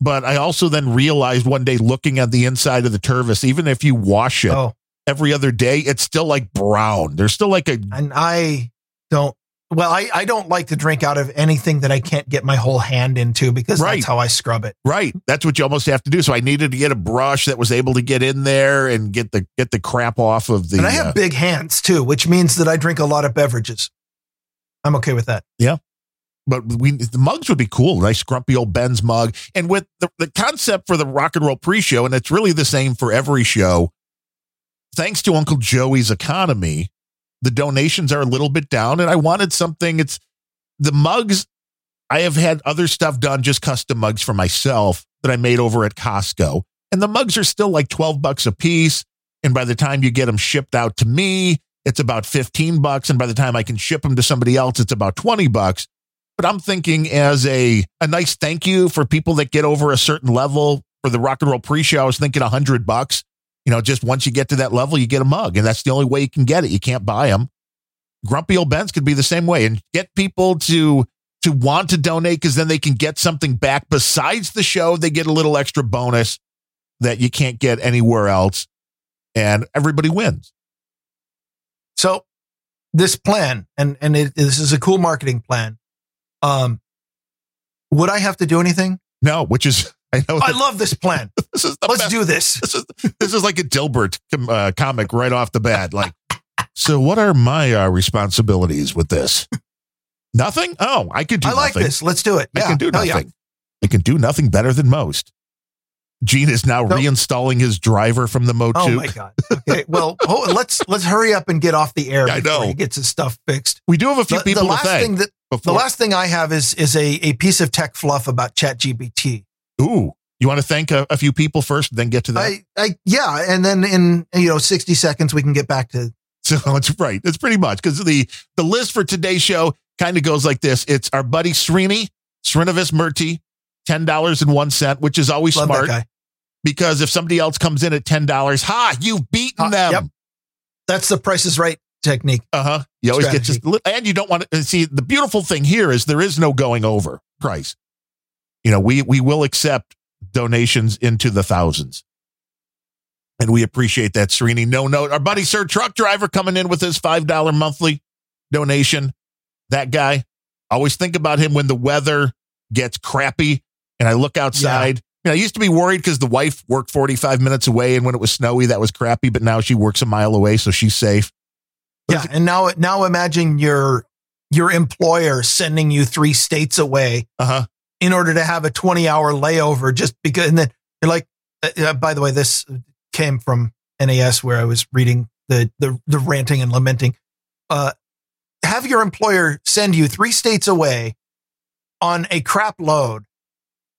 But I also then realized one day looking at the inside of the Tervis, even if you wash it oh, every other day, it's still like brown. There's still like a and I don't, well, I, I don't like to drink out of anything that I can't get my whole hand into because Right. that's how I scrub it. Right. That's what you almost have to do. So I needed to get a brush that was able to get in there and get the get the crap off of the. and I have uh, big hands too, which means that I drink a lot of beverages. I'm okay with that. Yeah. But we the mugs would be cool. Nice grumpy old Bens mug. And with the, the concept for the rock and roll pre-show, and it's really the same for every show. Thanks to Uncle Joey's economy, the donations are a little bit down. And I wanted something. It's the mugs. I have had other stuff done, just custom mugs for myself that I made over at Costco. And the mugs are still like 12 bucks a piece. And by the time you get them shipped out to me, it's about 15 bucks. And by the time I can ship them to somebody else, it's about 20 bucks. But I'm thinking as a, a nice thank you for people that get over a certain level for the rock and roll pre-show, I was thinking 100 bucks. You know, just once you get to that level, you get a mug. And that's the only way you can get it. You can't buy them. Grumpy old Bens could be the same way and get people to to want to donate because then they can get something back besides the show. They get a little extra bonus that you can't get anywhere else. And everybody wins. So this plan, and and it, this is a cool marketing plan. Um, would I have to do anything? No, which is I know I love this plan. this is Let's best. do this. this is this is like a Dilbert com- uh, comic right off the bat. Like, so what are my uh, responsibilities with this? Nothing. Oh, I could do. I like nothing. this. Let's do it. I Yeah, can do hell yeah. nothing. I can do nothing better than most. Gene is now No. reinstalling his driver from the Motu. Oh my god. Okay. Well, oh, let's let's hurry up and get off the air I know. he gets his stuff fixed. we do have a few The, people the last thing that the last thing I have is is a a piece of tech fluff about ChatGPT. Ooh, you want to thank a, a few people first, then get to that. I I yeah, and then in you know sixty seconds we can get back to So it's right. It's pretty much because the the list for today's show kind of goes like this. It's our buddy Srini, Srinivas Murty, ten dollars and one cent, which is always love smart because if somebody else comes in at ten dollars, ha, you've beaten Ha, them. yep. That's the Price is Right technique. Uh huh. You always get just and you don't want to see the beautiful thing here is there is no going over price. You know, we we will accept donations into the thousands. And we appreciate that, Srini. No note. Our buddy Sir Truck Driver coming in with his $5 monthly donation. That guy, always think about him when the weather gets crappy and I look outside. You know, I used to be worried because the wife worked 45 minutes away and when it was snowy, that was crappy. But now she works a mile away, so she's safe. Yeah, and now now imagine your your employer sending you three states away Uh huh. In order to have a 20 hour layover just because and then you're like uh, uh, by the way this came from NAS where I was reading the the the ranting and lamenting. Uh have your employer send you 3 states away on a crap load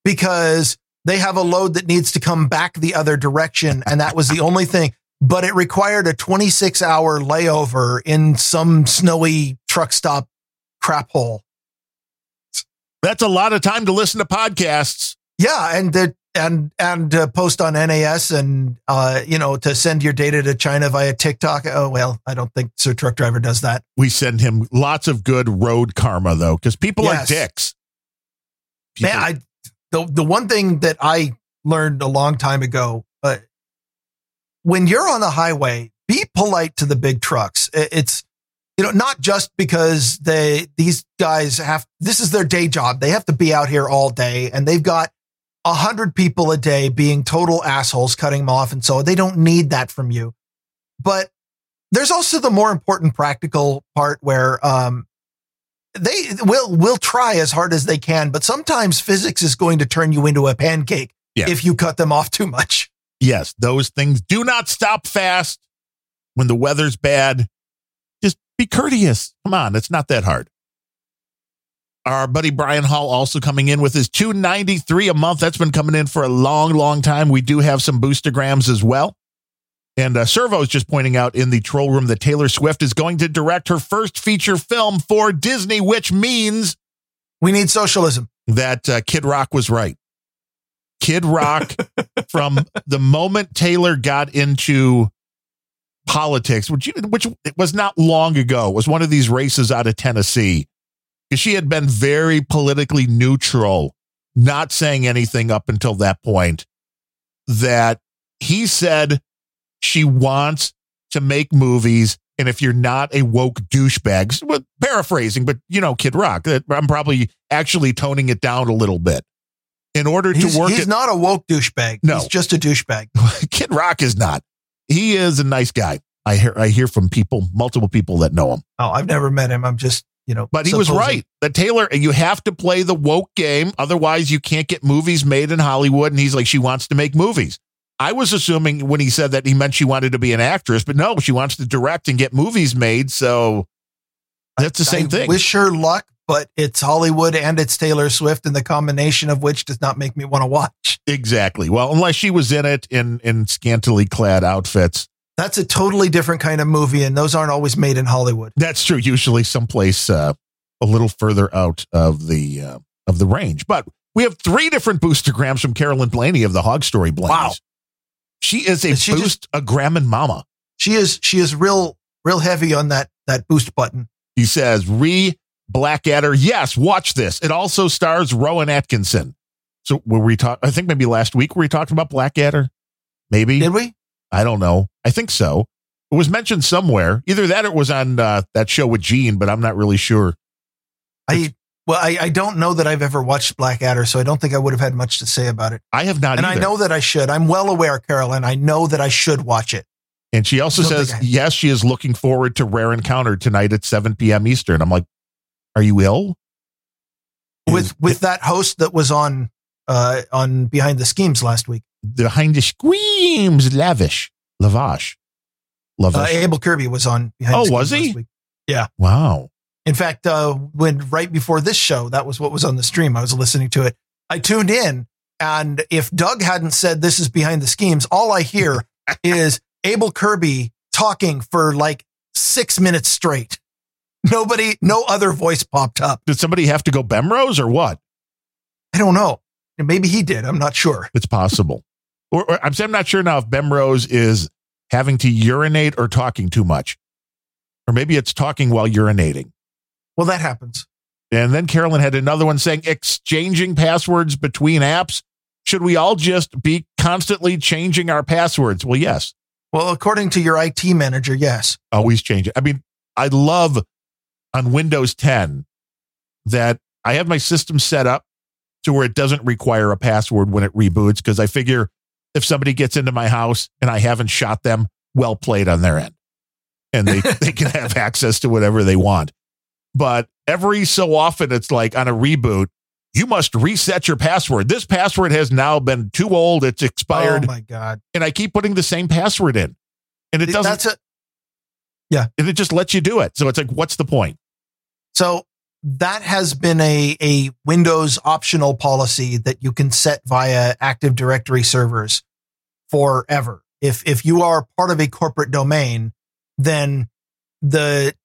because they have a load that needs to come back the other direction and that was the only thing. But it required a 26 hour layover in some snowy truck stop crap hole That's a lot of time to listen to podcasts. Yeah, and the and and uh, post on NAS and uh, you know to send your data to China via TikTok. Oh well, I don't think Sir Truck Driver does that. We send him lots of good road karma though, because people Yes. are dicks. People- Man, I the the one thing that I learned a long time ago, uh, when you're on the highway, be polite to the big trucks. It's you know not just because they these guys have this is their day job. They have to be out here all day, and they've got a hundred people a day being total assholes, cutting them off, and so they don't need that from you. But there's also the more important practical part where um, they will will try as hard as they can, but sometimes physics is going to turn you into a pancake Yeah. if you cut them off too much. yes, those things do not stop fast when the weather's bad. Be courteous. Come on, it's not that hard. Our buddy Brian Hall also coming in with his 293 a month. That's been coming in for a long, long time. We do have some boostergrams as well. And uh, Servo is just pointing out in the troll room that Taylor Swift is going to direct her first feature film for Disney, which means We need socialism. that uh, Kid Rock was right. Kid Rock, from the moment Taylor got into politics, which which was not long ago, was one of these races out of Tennessee, because she had been very politically neutral, not saying anything up until that point. That he said she wants to make movies. And if you're not a woke douchebag, well, paraphrasing, but you know, Kid Rock, I'm probably actually toning it down a little bit. In order He's, to work he's it, not a woke douchebag. No. He's just a douchebag. Kid Rock is not. He is a nice guy. I hear I hear from people, multiple people that know him. Oh, I've never met him. I'm just, you know. But he was right. That Taylor, you have to play the woke game. Otherwise, you can't get movies made in Hollywood. And he's like, she wants to make movies. I was assuming when he said that he meant she wanted to be an actress, but no, she wants to direct and get movies made. So that's the same I thing. Wish her luck, but it's Hollywood and it's Taylor Swift, and the combination of which does not make me want to watch. exactly. Well, unless she was in it in in scantily clad outfits. That's a totally different kind of movie, and those aren't always made in Hollywood. That's true. Usually someplace uh, a little further out of the uh, of the range. But we have three different boostergrams from Carolyn Blaney of the Hog Story Blaze. Wow. She is a she boost a gram and mama. She is she is real real heavy on that that boost button. He says, re Blackadder. Yes, watch this. It also stars Rowan Atkinson. So were we talk I think maybe last week were we talking about Blackadder? Maybe. Did we? I don't know. I think so. It was mentioned somewhere. Either that or it was on uh, that show with Gene, but I'm not really sure. I well, I, I don't know that I've ever watched Blackadder, so I don't think I would have had much to say about it. I have not and either. I know that I should. I'm well aware, Carolyn. I know that I should watch it. And she also says, I- yes, she is looking forward to Rare Encounter tonight at 7 p.m. Eastern. I'm like, are you ill? With with that host that was on uh on Behind the Schemes last week. behind the screams, lavish, lavash, Uh. Abel Kirby was on Behind Oh, the Schemes was he? last week. Yeah. Wow. In fact, uh, when right before this show, that was what was on the stream. I was listening to it. I tuned in, and if Doug hadn't said this is behind the schemes, all I hear is Abel Kirby talking for like six minutes straight. Nobody, no other voice popped up. Did somebody have to go Bemrose or what? I don't know. Maybe he did. I'm not sure. It's possible. or, or I'm, I'm not sure now if Bemrose is having to urinate or talking too much. Or maybe it's talking while urinating. Well, that happens. And then Carolyn had another one saying exchanging passwords between apps. Should we all just be constantly changing our passwords? Well, yes, Well, according to your IT manager, yes. always change it. I mean, I love on Windows 10 that I have my system set up to where it doesn't require a password when it reboots because I figure if somebody gets into my house and I haven't shot them, well played on their end. And they, they can have access to whatever they want. But every so often, it's like on a reboot, you must reset your password. This password has now been too old, it's expired, Oh my God. and I keep putting the same password in. And it doesn't That's a, and it just lets you do it. So it's like, what's the point? So that has been a, a Windows optional policy that you can set via Active Directory servers forever. If if you are part of a corporate domain, then the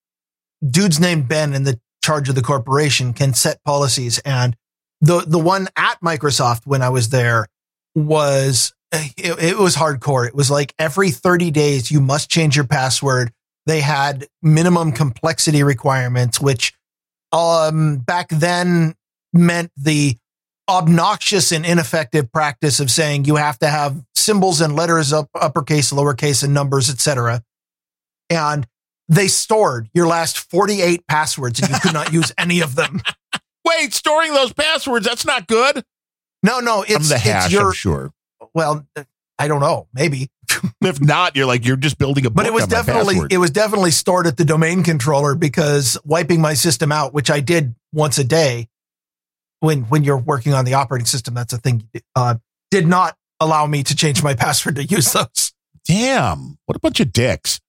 dude's named Ben in the charge of the corporation can set policies. And the the one at Microsoft when I was there was eh, it, it was hardcore. It was like every 30 days you must change your password. They had minimum complexity requirements, which um, back then meant the obnoxious and ineffective practice of saying you have to have symbols and letters up uppercase, lowercase, and numbers, etc. And they stored your last 48 passwords and you could not use any of them. Wait, storing those passwords, that's not good. No, no, From it's, the hash, it's your, I'm sure. well, I don't know, maybe, If not, you're like, you're just building a but it was definitely, it was definitely stored at the domain controller because wiping my system out, which I did once a day when, when you're working on the operating system, that's a thing, uh, did not allow me to change my password to use those. Damn, what a bunch of dicks.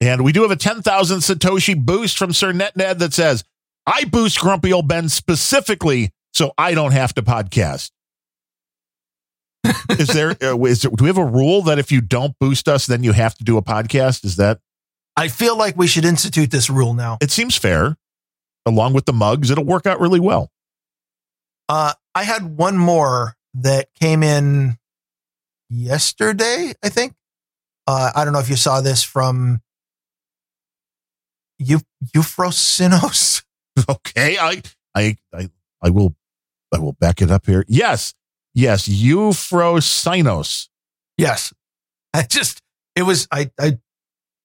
And we do have a 10,000 Satoshi boost from Sir NetNed that says, I boost Grumpy Old Ben specifically so I don't have to podcast. is there, uh, is there? Do we have a rule that if you don't boost us, then you have to do a podcast? Is that? I feel like we should institute this rule now. It seems fair. Along with the mugs, it'll work out really well. Uh, I had one more that came in yesterday, I think. Uh, I don't know if you saw this from Eu- Euphrosynos. Okay, I, I, I, I will, I will back it up here. Yes, yes, Euphrosynos. Yes. I just, it was, I, I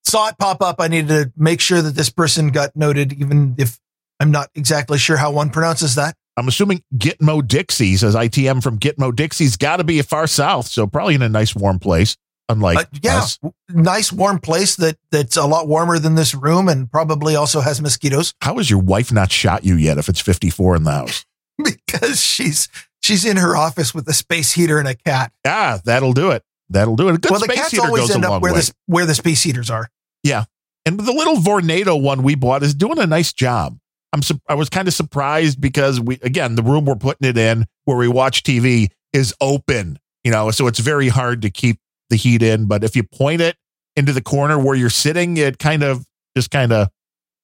saw it pop up. I needed to make sure that this person got noted, even if I'm not exactly sure how one pronounces that. I'm assuming Gitmo Dixie says ITM from Gitmo Dixie's got to be a far south, so probably in a nice warm place. Unlike Uh, yeah, us. nice warm place that that's a lot warmer than this room and probably also has mosquitoes how has your wife not shot you yet if it's 54 in the house? because she's she's in her office with a space heater and a cat. Ah, that'll do it. That'll do it. A good well, the space cats heater always goes a end long up where way. the where the space heaters are. Yeah, and the little Vornado one we bought is doing a nice job. I'm su- I was kind of surprised because we again the room we're putting it in where we watch TV is open, you know, so it's very hard to keep the heat in. But if you point it into the corner where you're sitting, it kind of just kind of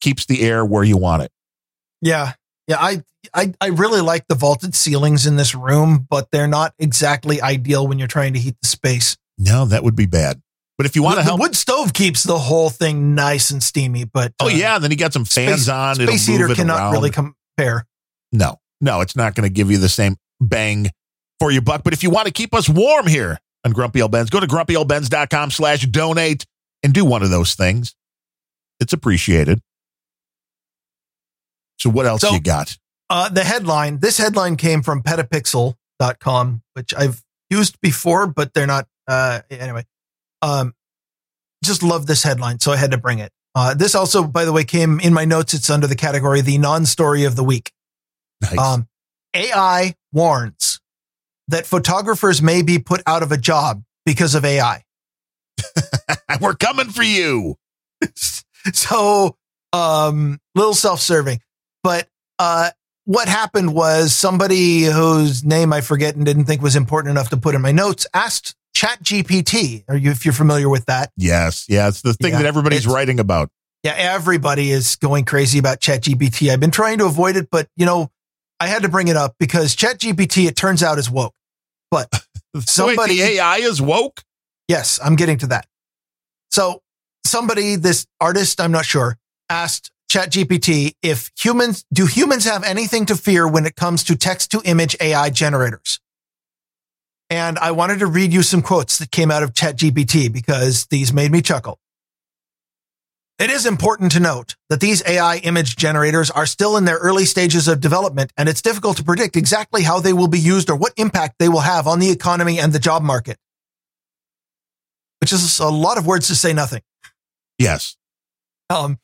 keeps the air where you want it. Yeah. Yeah, I, I I really like the vaulted ceilings in this room, but they're not exactly ideal when you're trying to heat the space. No, that would be bad. But if you want to help, the wood stove keeps the whole thing nice and steamy, but oh uh, yeah, then you got some fans space, on. Space heater cannot around. really compare. No, no, it's not going to give you the same bang for your buck. But if you want to keep us warm here on Grumpy Old Bens, go to grumpyoldbens.com slash donate and do one of those things. It's appreciated. So what else So- you got? Uh, the headline, this headline came from petapixel.com, which I've used before, but they're not, uh, anyway, um, just love this headline. So I had to bring it. Uh, this also, by the way, came in my notes. It's under the category, the non-story of the week. Nice. Um, AI warns that photographers may be put out of a job because of AI. We're coming for you. so, um, little self-serving, but, uh, what happened was somebody whose name I forget and didn't think was important enough to put in my notes asked ChatGPT. Are you, if you're familiar with that? Yes. Yeah. It's the thing Yeah, that everybody's writing about. Yeah, everybody is going crazy about ChatGPT. I've been trying to avoid it, but you know, I had to bring it up because ChatGPT, it turns out, is woke. But So wait, somebody, the AI is woke? yes, I'm getting to that. So somebody, this artist, I'm not sure, asked ChatGPT if humans do humans have anything to fear when it comes to text to image AI generators. And I wanted to read you some quotes that came out of ChatGPT because these made me chuckle. It is important to note that these AI image generators are still in their early stages of development, and it's difficult to predict exactly how they will be used or what impact they will have on the economy and the job market. Which is a lot of words to say nothing. Yes. Um,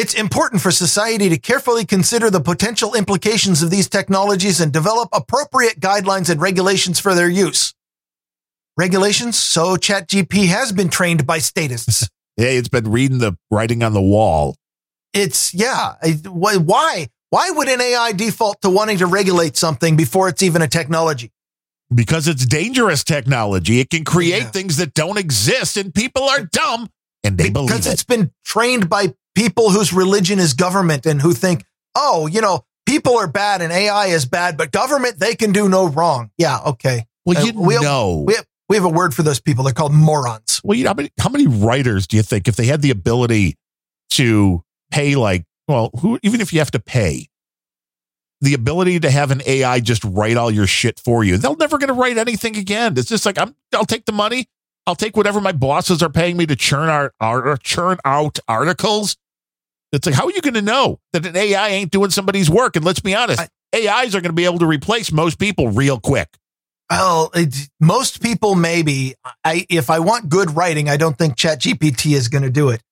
it's important for society to carefully consider the potential implications of these technologies and develop appropriate guidelines and regulations for their use. Regulations? So ChatGP has been trained by statists. Hey, it's been reading the writing on the wall. it's yeah. Why? Why would an AI default to wanting to regulate something before it's even a technology? because it's dangerous technology. It can create Yeah. things that don't exist, and people are dumb and they believe because it. it's been trained by people whose religion is government and who think, oh, you know, people are bad and AI is bad, but government they can do no wrong. Yeah, okay. Well, Uh, you we- know. We have, we have a word for those people. They're called morons. well, you know, how many, how many writers do you think, if they had the ability to pay, like, well, who, even if you have to pay, the ability to have an AI just write all your shit for you, they're never going to write anything again. It's just like, I'm, I'll take the money. I'll take whatever my bosses are paying me to churn our, our churn out articles. It's like, how are you going to know that an AI ain't doing somebody's work? And let's be honest, AIs are going to be able to replace most people real quick. Well, it, most people maybe. I if I want good writing, I don't think ChatGPT is going to do it.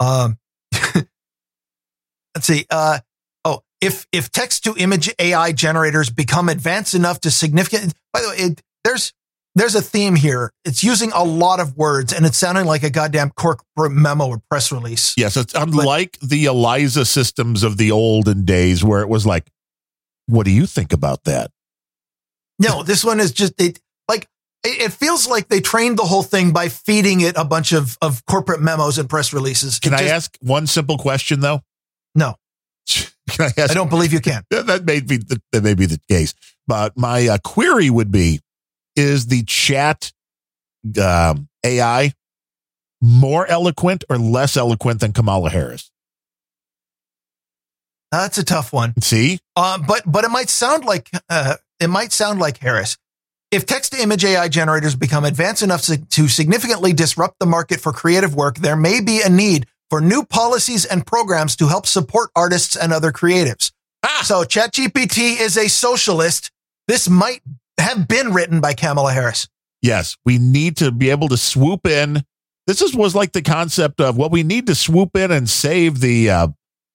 Um, let's see. Uh, oh, if if text to image AI generators become advanced enough to significant. By the way, it, there's there's a theme here. It's using a lot of words, and it's sounding like a goddamn corporate memo or press release. Yes, it's unlike the ELIZA systems of the olden days where it was like, what do you think about that? No, this one is just it, like it, feels like they trained the whole thing by feeding it a bunch of, of corporate memos and press releases. Can It I just- ask one simple question though? No, Can I ask? I don't believe you can. that that may be the, that may be the case. But my uh, query would be: Is the chat um, AI more eloquent or less eloquent than Kamala Harris? That's a tough one. See, Uh, but but it might sound like uh, it might sound like Harris. If text to image AI generators become advanced enough to, to significantly disrupt the market for creative work, there may be a need for new policies and programs to help support artists and other creatives. Ah! So ChatGPT is a socialist. This might have been written by Kamala Harris. yes, we need to be able to swoop in. This is was like the concept of well, we need to swoop in and save the uh,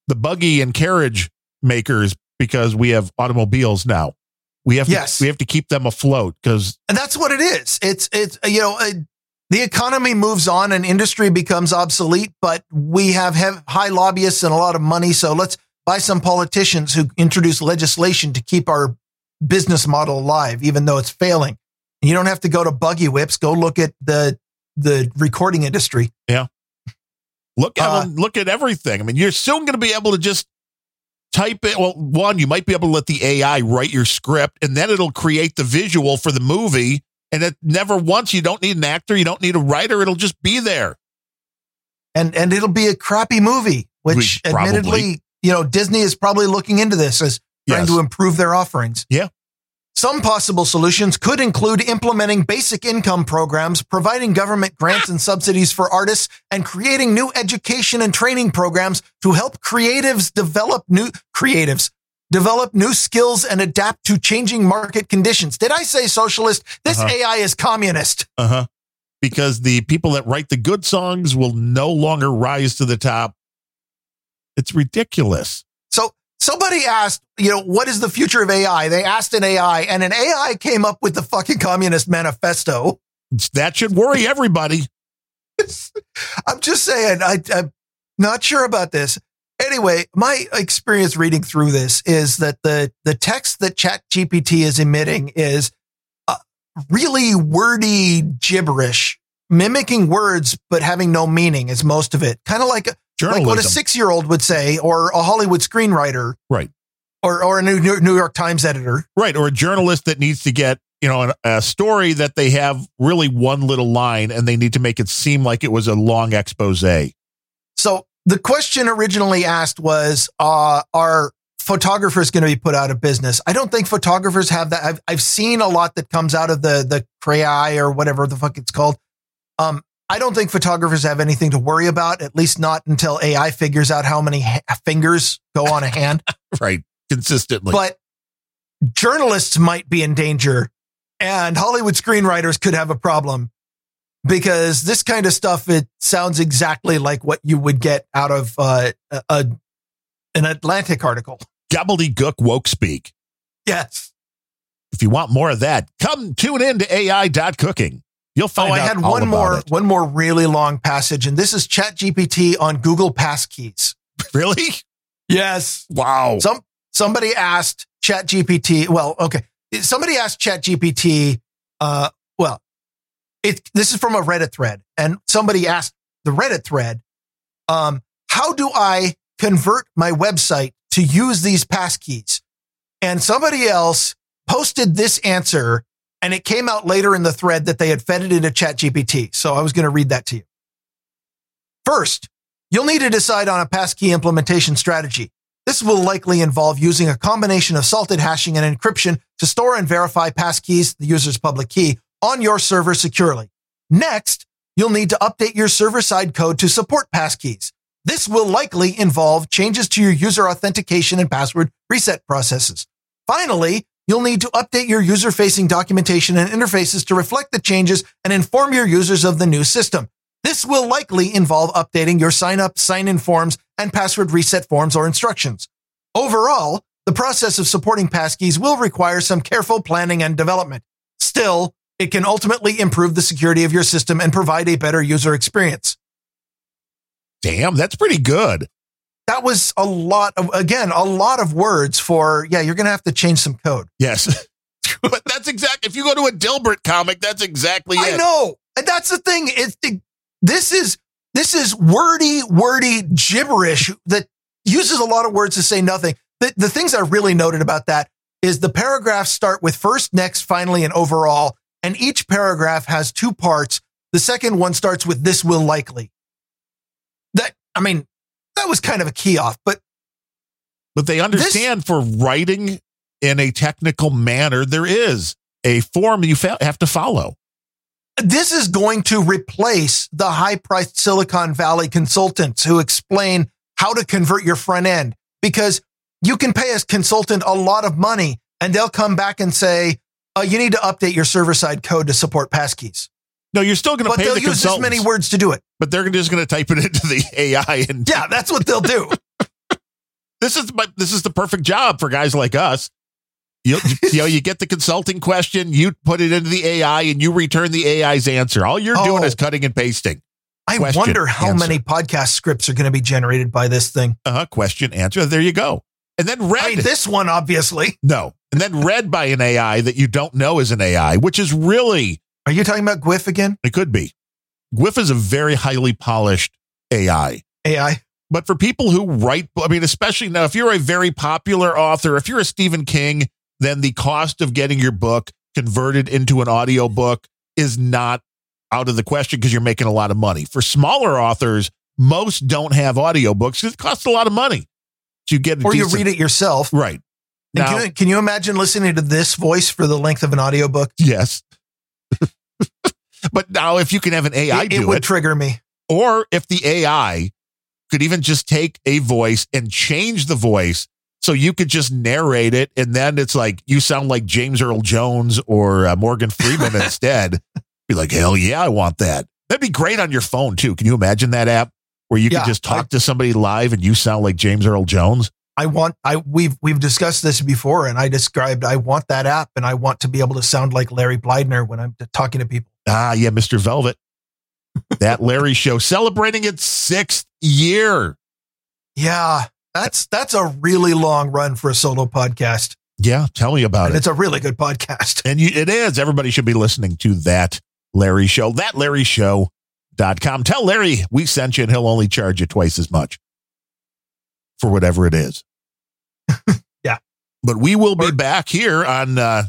the buggy and carriage makers because we have automobiles now. We have Yes. to, we have to keep them afloat because And that's what it is. It's it's you know uh, the economy moves on and industry becomes obsolete, but we have, have high lobbyists and a lot of money. So let's buy some politicians who introduce legislation to keep our business model alive, even though it's failing. And You don't have to go to buggy whips. Go look at the the recording industry. Yeah. Look at Uh, look at everything. I mean, you're soon going to be able to just type it. Well, one, you might be able to let the AI write your script, and then it'll create the visual for the movie. And it never once you don't need an actor, you don't need a writer. It'll just be there. and and it'll be a crappy movie. Which, We- admittedly, you know, Disney is probably looking into this as trying Yes. to improve their offerings. Yeah. Some possible solutions could include implementing basic income programs, providing government grants and subsidies for artists, and creating new education and training programs to help creatives develop new creatives develop new skills and adapt to changing market conditions. Did I say socialist? This Uh-huh. AI is communist. Uh huh. Because the people that write the good songs will no longer rise to the top. It's ridiculous. So somebody asked, you know, what is the future of AI? They asked an AI and an AI came up with the fucking communist manifesto. That should worry everybody. I'm just saying, I, I'm not sure about this. Anyway, my experience reading through this is that the, the text that ChatGPT is emitting is uh, really wordy gibberish, mimicking words, but having no meaning is most of it. Kind of like, like what a six year old would say or a Hollywood screenwriter. Right. Or, or a New, New York Times editor. Right. Or a journalist that needs to get, you know, a story that they have really one little line and they need to make it seem like it was a long expose. So the question originally asked was, uh, are photographers going to be put out of business? I don't think photographers have that. I've, I've seen a lot that comes out of the, the CRAI or whatever the fuck it's called. Um, I don't think photographers have anything to worry about, at least not until AI figures out how many ha- fingers go on a hand. Right. Consistently. but journalists might be in danger and Hollywood screenwriters could have a problem because this kind of stuff, it sounds exactly like what you would get out of uh, a, a, an Atlantic article. Gobbledygook woke speak. Yes. If you want more of that, come tune in to AI.cooking. You'll Oh, find I had one more, it. one more really long passage, and this is ChatGPT on Google Passkeys. Really? Yes. Wow. Some somebody asked ChatGPT. Well, okay, somebody asked ChatGPT. Uh, well, it this is from a Reddit thread, and somebody asked the Reddit thread, um, "How do I convert my website to use these passkeys?" And somebody else posted this answer, and it came out later in the thread that they had fed it into ChatGPT. So I was going to read that to you. First, you'll need to decide on a passkey implementation strategy. This will likely involve using a combination of salted hashing and encryption to store and verify passkeys, the user's public key, on your server securely. Next, you'll need to update your server side code to support passkeys. This will likely involve changes to your user authentication and password reset processes. Finally, you'll need to update your user facing documentation and interfaces to reflect the changes and inform your users of the new system. This will likely involve updating your sign up, sign in forms, and password reset forms or instructions. Overall, the process of supporting passkeys will require some careful planning and development. Still, it can ultimately improve the security of your system and provide a better user experience. Damn, that's pretty good. That was a lot of, again, a lot of words for, yeah, you're going to have to change some code. Yes. but that's exactly if you go to a Dilbert comic, that's exactly I it. know. And that's the thing. It's it, this is this is wordy, wordy gibberish that uses a lot of words to say nothing. The, the things I really noted about that is the paragraphs start with first, next, finally, and overall, and each paragraph has two parts. The second one starts with this will likely. That I mean, that was kind of a key off, but But they understand for writing in a technical manner, there is a form you have to follow. this is going to replace the high priced Silicon Valley consultants who explain how to convert your front end because you can pay a consultant a lot of money and they'll come back and say, uh, you need to update your server side code to support passkeys. No, you're still going to But pay they'll the use as many words to do it. but they're just going to type it into the AI. And Yeah, that's what they'll do. this is but this is the perfect job for guys like us. You, you know, you get the consulting question, you put it into the AI, and you return the AI's answer. All you're doing Oh. is cutting and pasting. I Question, wonder how answer. many podcast scripts are going to be generated by this thing. Uh-huh, question, answer. There you go. And then read. I mean, this one, obviously. no. And then read by an AI that you don't know is an AI, which is really, Are you talking about GWIF again? it could be. Gwyff is a very highly polished AI. AI? But for people who write, I mean, especially now, if you're a very popular author, if you're a Stephen King, then the cost of getting your book converted into an audio book is not out of the question because you're making a lot of money. For smaller authors, most don't have audiobooks because it costs a lot of money. So you get Or you read it yourself. right. And Now, can, you, can you imagine listening to this voice for the length of an audiobook? yes. but now if you can have an AI it, do it would it, trigger me. or if the AI could even just take a voice and change the voice so you could just narrate it and then it's like you sound like James Earl Jones or uh, Morgan Freeman instead. Be like, hell yeah, I want that. That'd be great on your phone too. Can you imagine that app where you Yeah, could just talk I- to somebody live and you sound like James Earl Jones? I want I we've we've discussed this before and I described I want that app and I want to be able to sound like Larry Bleidner when I'm talking to people. Ah, yeah, Mr. Velvet. That Larry show celebrating its sixth year. Yeah, that's that's a really long run for a solo podcast. Yeah, tell me about And it. it's a really good podcast. And you, it is. Everybody should be listening to that Larry show, that Larry show.com. Tell Larry we sent you and he'll only charge you twice as much for whatever it is. Yeah. But we will be back here on uh,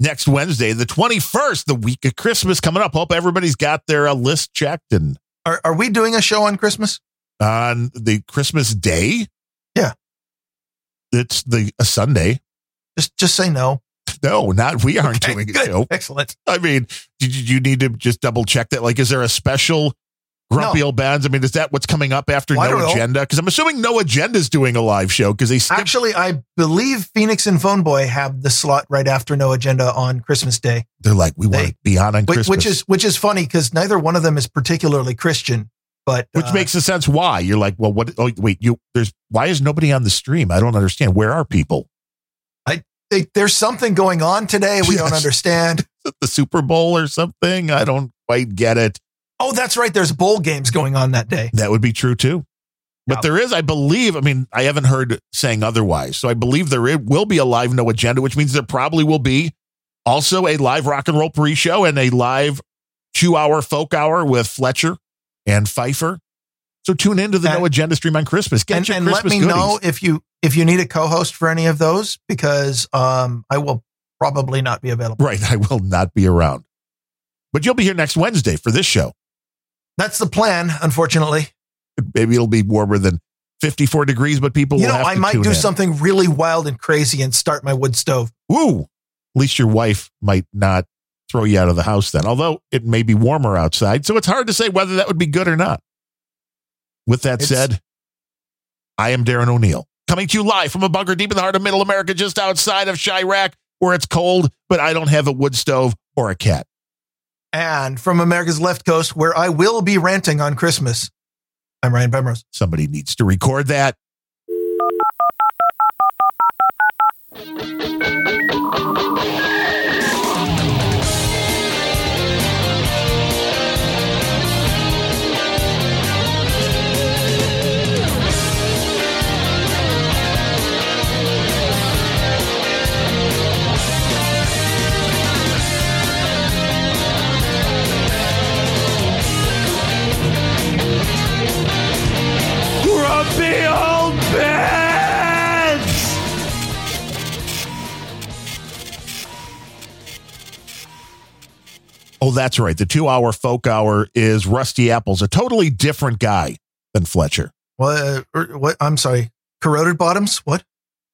next Wednesday, the 21st, the week of Christmas coming up. Hope everybody's got their uh, list checked and Are are we doing a show on Christmas? on the Christmas day. Yeah. It's the a Sunday. Just just say no. No, not we aren't Okay, doing it. good. Joe. Excellent. I mean, did you, you need to just double check that? Like, is there a special Grumpy No. Old Bens? I mean, is that what's coming up after Well, No. Agenda? Because I'm assuming No Agenda's doing a live show because they skipped. Actually, I believe Phoenix and Phone Boy have the slot right after No Agenda on Christmas Day, they're like, we want to be on on which, Christmas, which is which is funny because neither one of them is particularly Christian. But which uh, makes a sense. Why you're like, well, what? Oh, wait, you there's why is nobody on the stream? I don't understand. Where are people? they, there's something going on today we don't understand. The Super Bowl or something? I don't quite get it. Oh, that's right. There's bowl games going on that day. That would be true too. But there is, I believe, I mean, I haven't heard saying otherwise. So I believe there will be a live no agenda, which means there probably will be also a live rock and roll pre show and a live two hour folk hour with Fletcher and Pfeiffer. So tune into the And- no agenda stream on Christmas. Get and your and let Christmas me goodies. know if you if you need a co-host for any of those because um I will probably not be available. Right. I will not be around. But you'll be here next Wednesday for this show. That's the plan. Unfortunately, Maybe it'll be warmer than 54 degrees, but people you know, I might do in. something really wild and crazy and start my wood stove. Woo! At least your wife might not throw you out of the house then, although it may be warmer outside. So it's hard to say whether that would be good or not. With that It's- said, I am Darren O'Neill, coming to you live from a bunker deep in the heart of middle America, just outside of Chirac, where it's cold, but I don't have a wood stove or a cat and from America's Left Coast, where I will be ranting on Christmas. I'm Ryan Bemrose. Somebody needs to record that. Old Bens! Oh, that's right. The two hour folk hour is Rusty Apples, a totally different guy than Fletcher. What? Uh, er, what I'm sorry. Corroded Bottoms? What?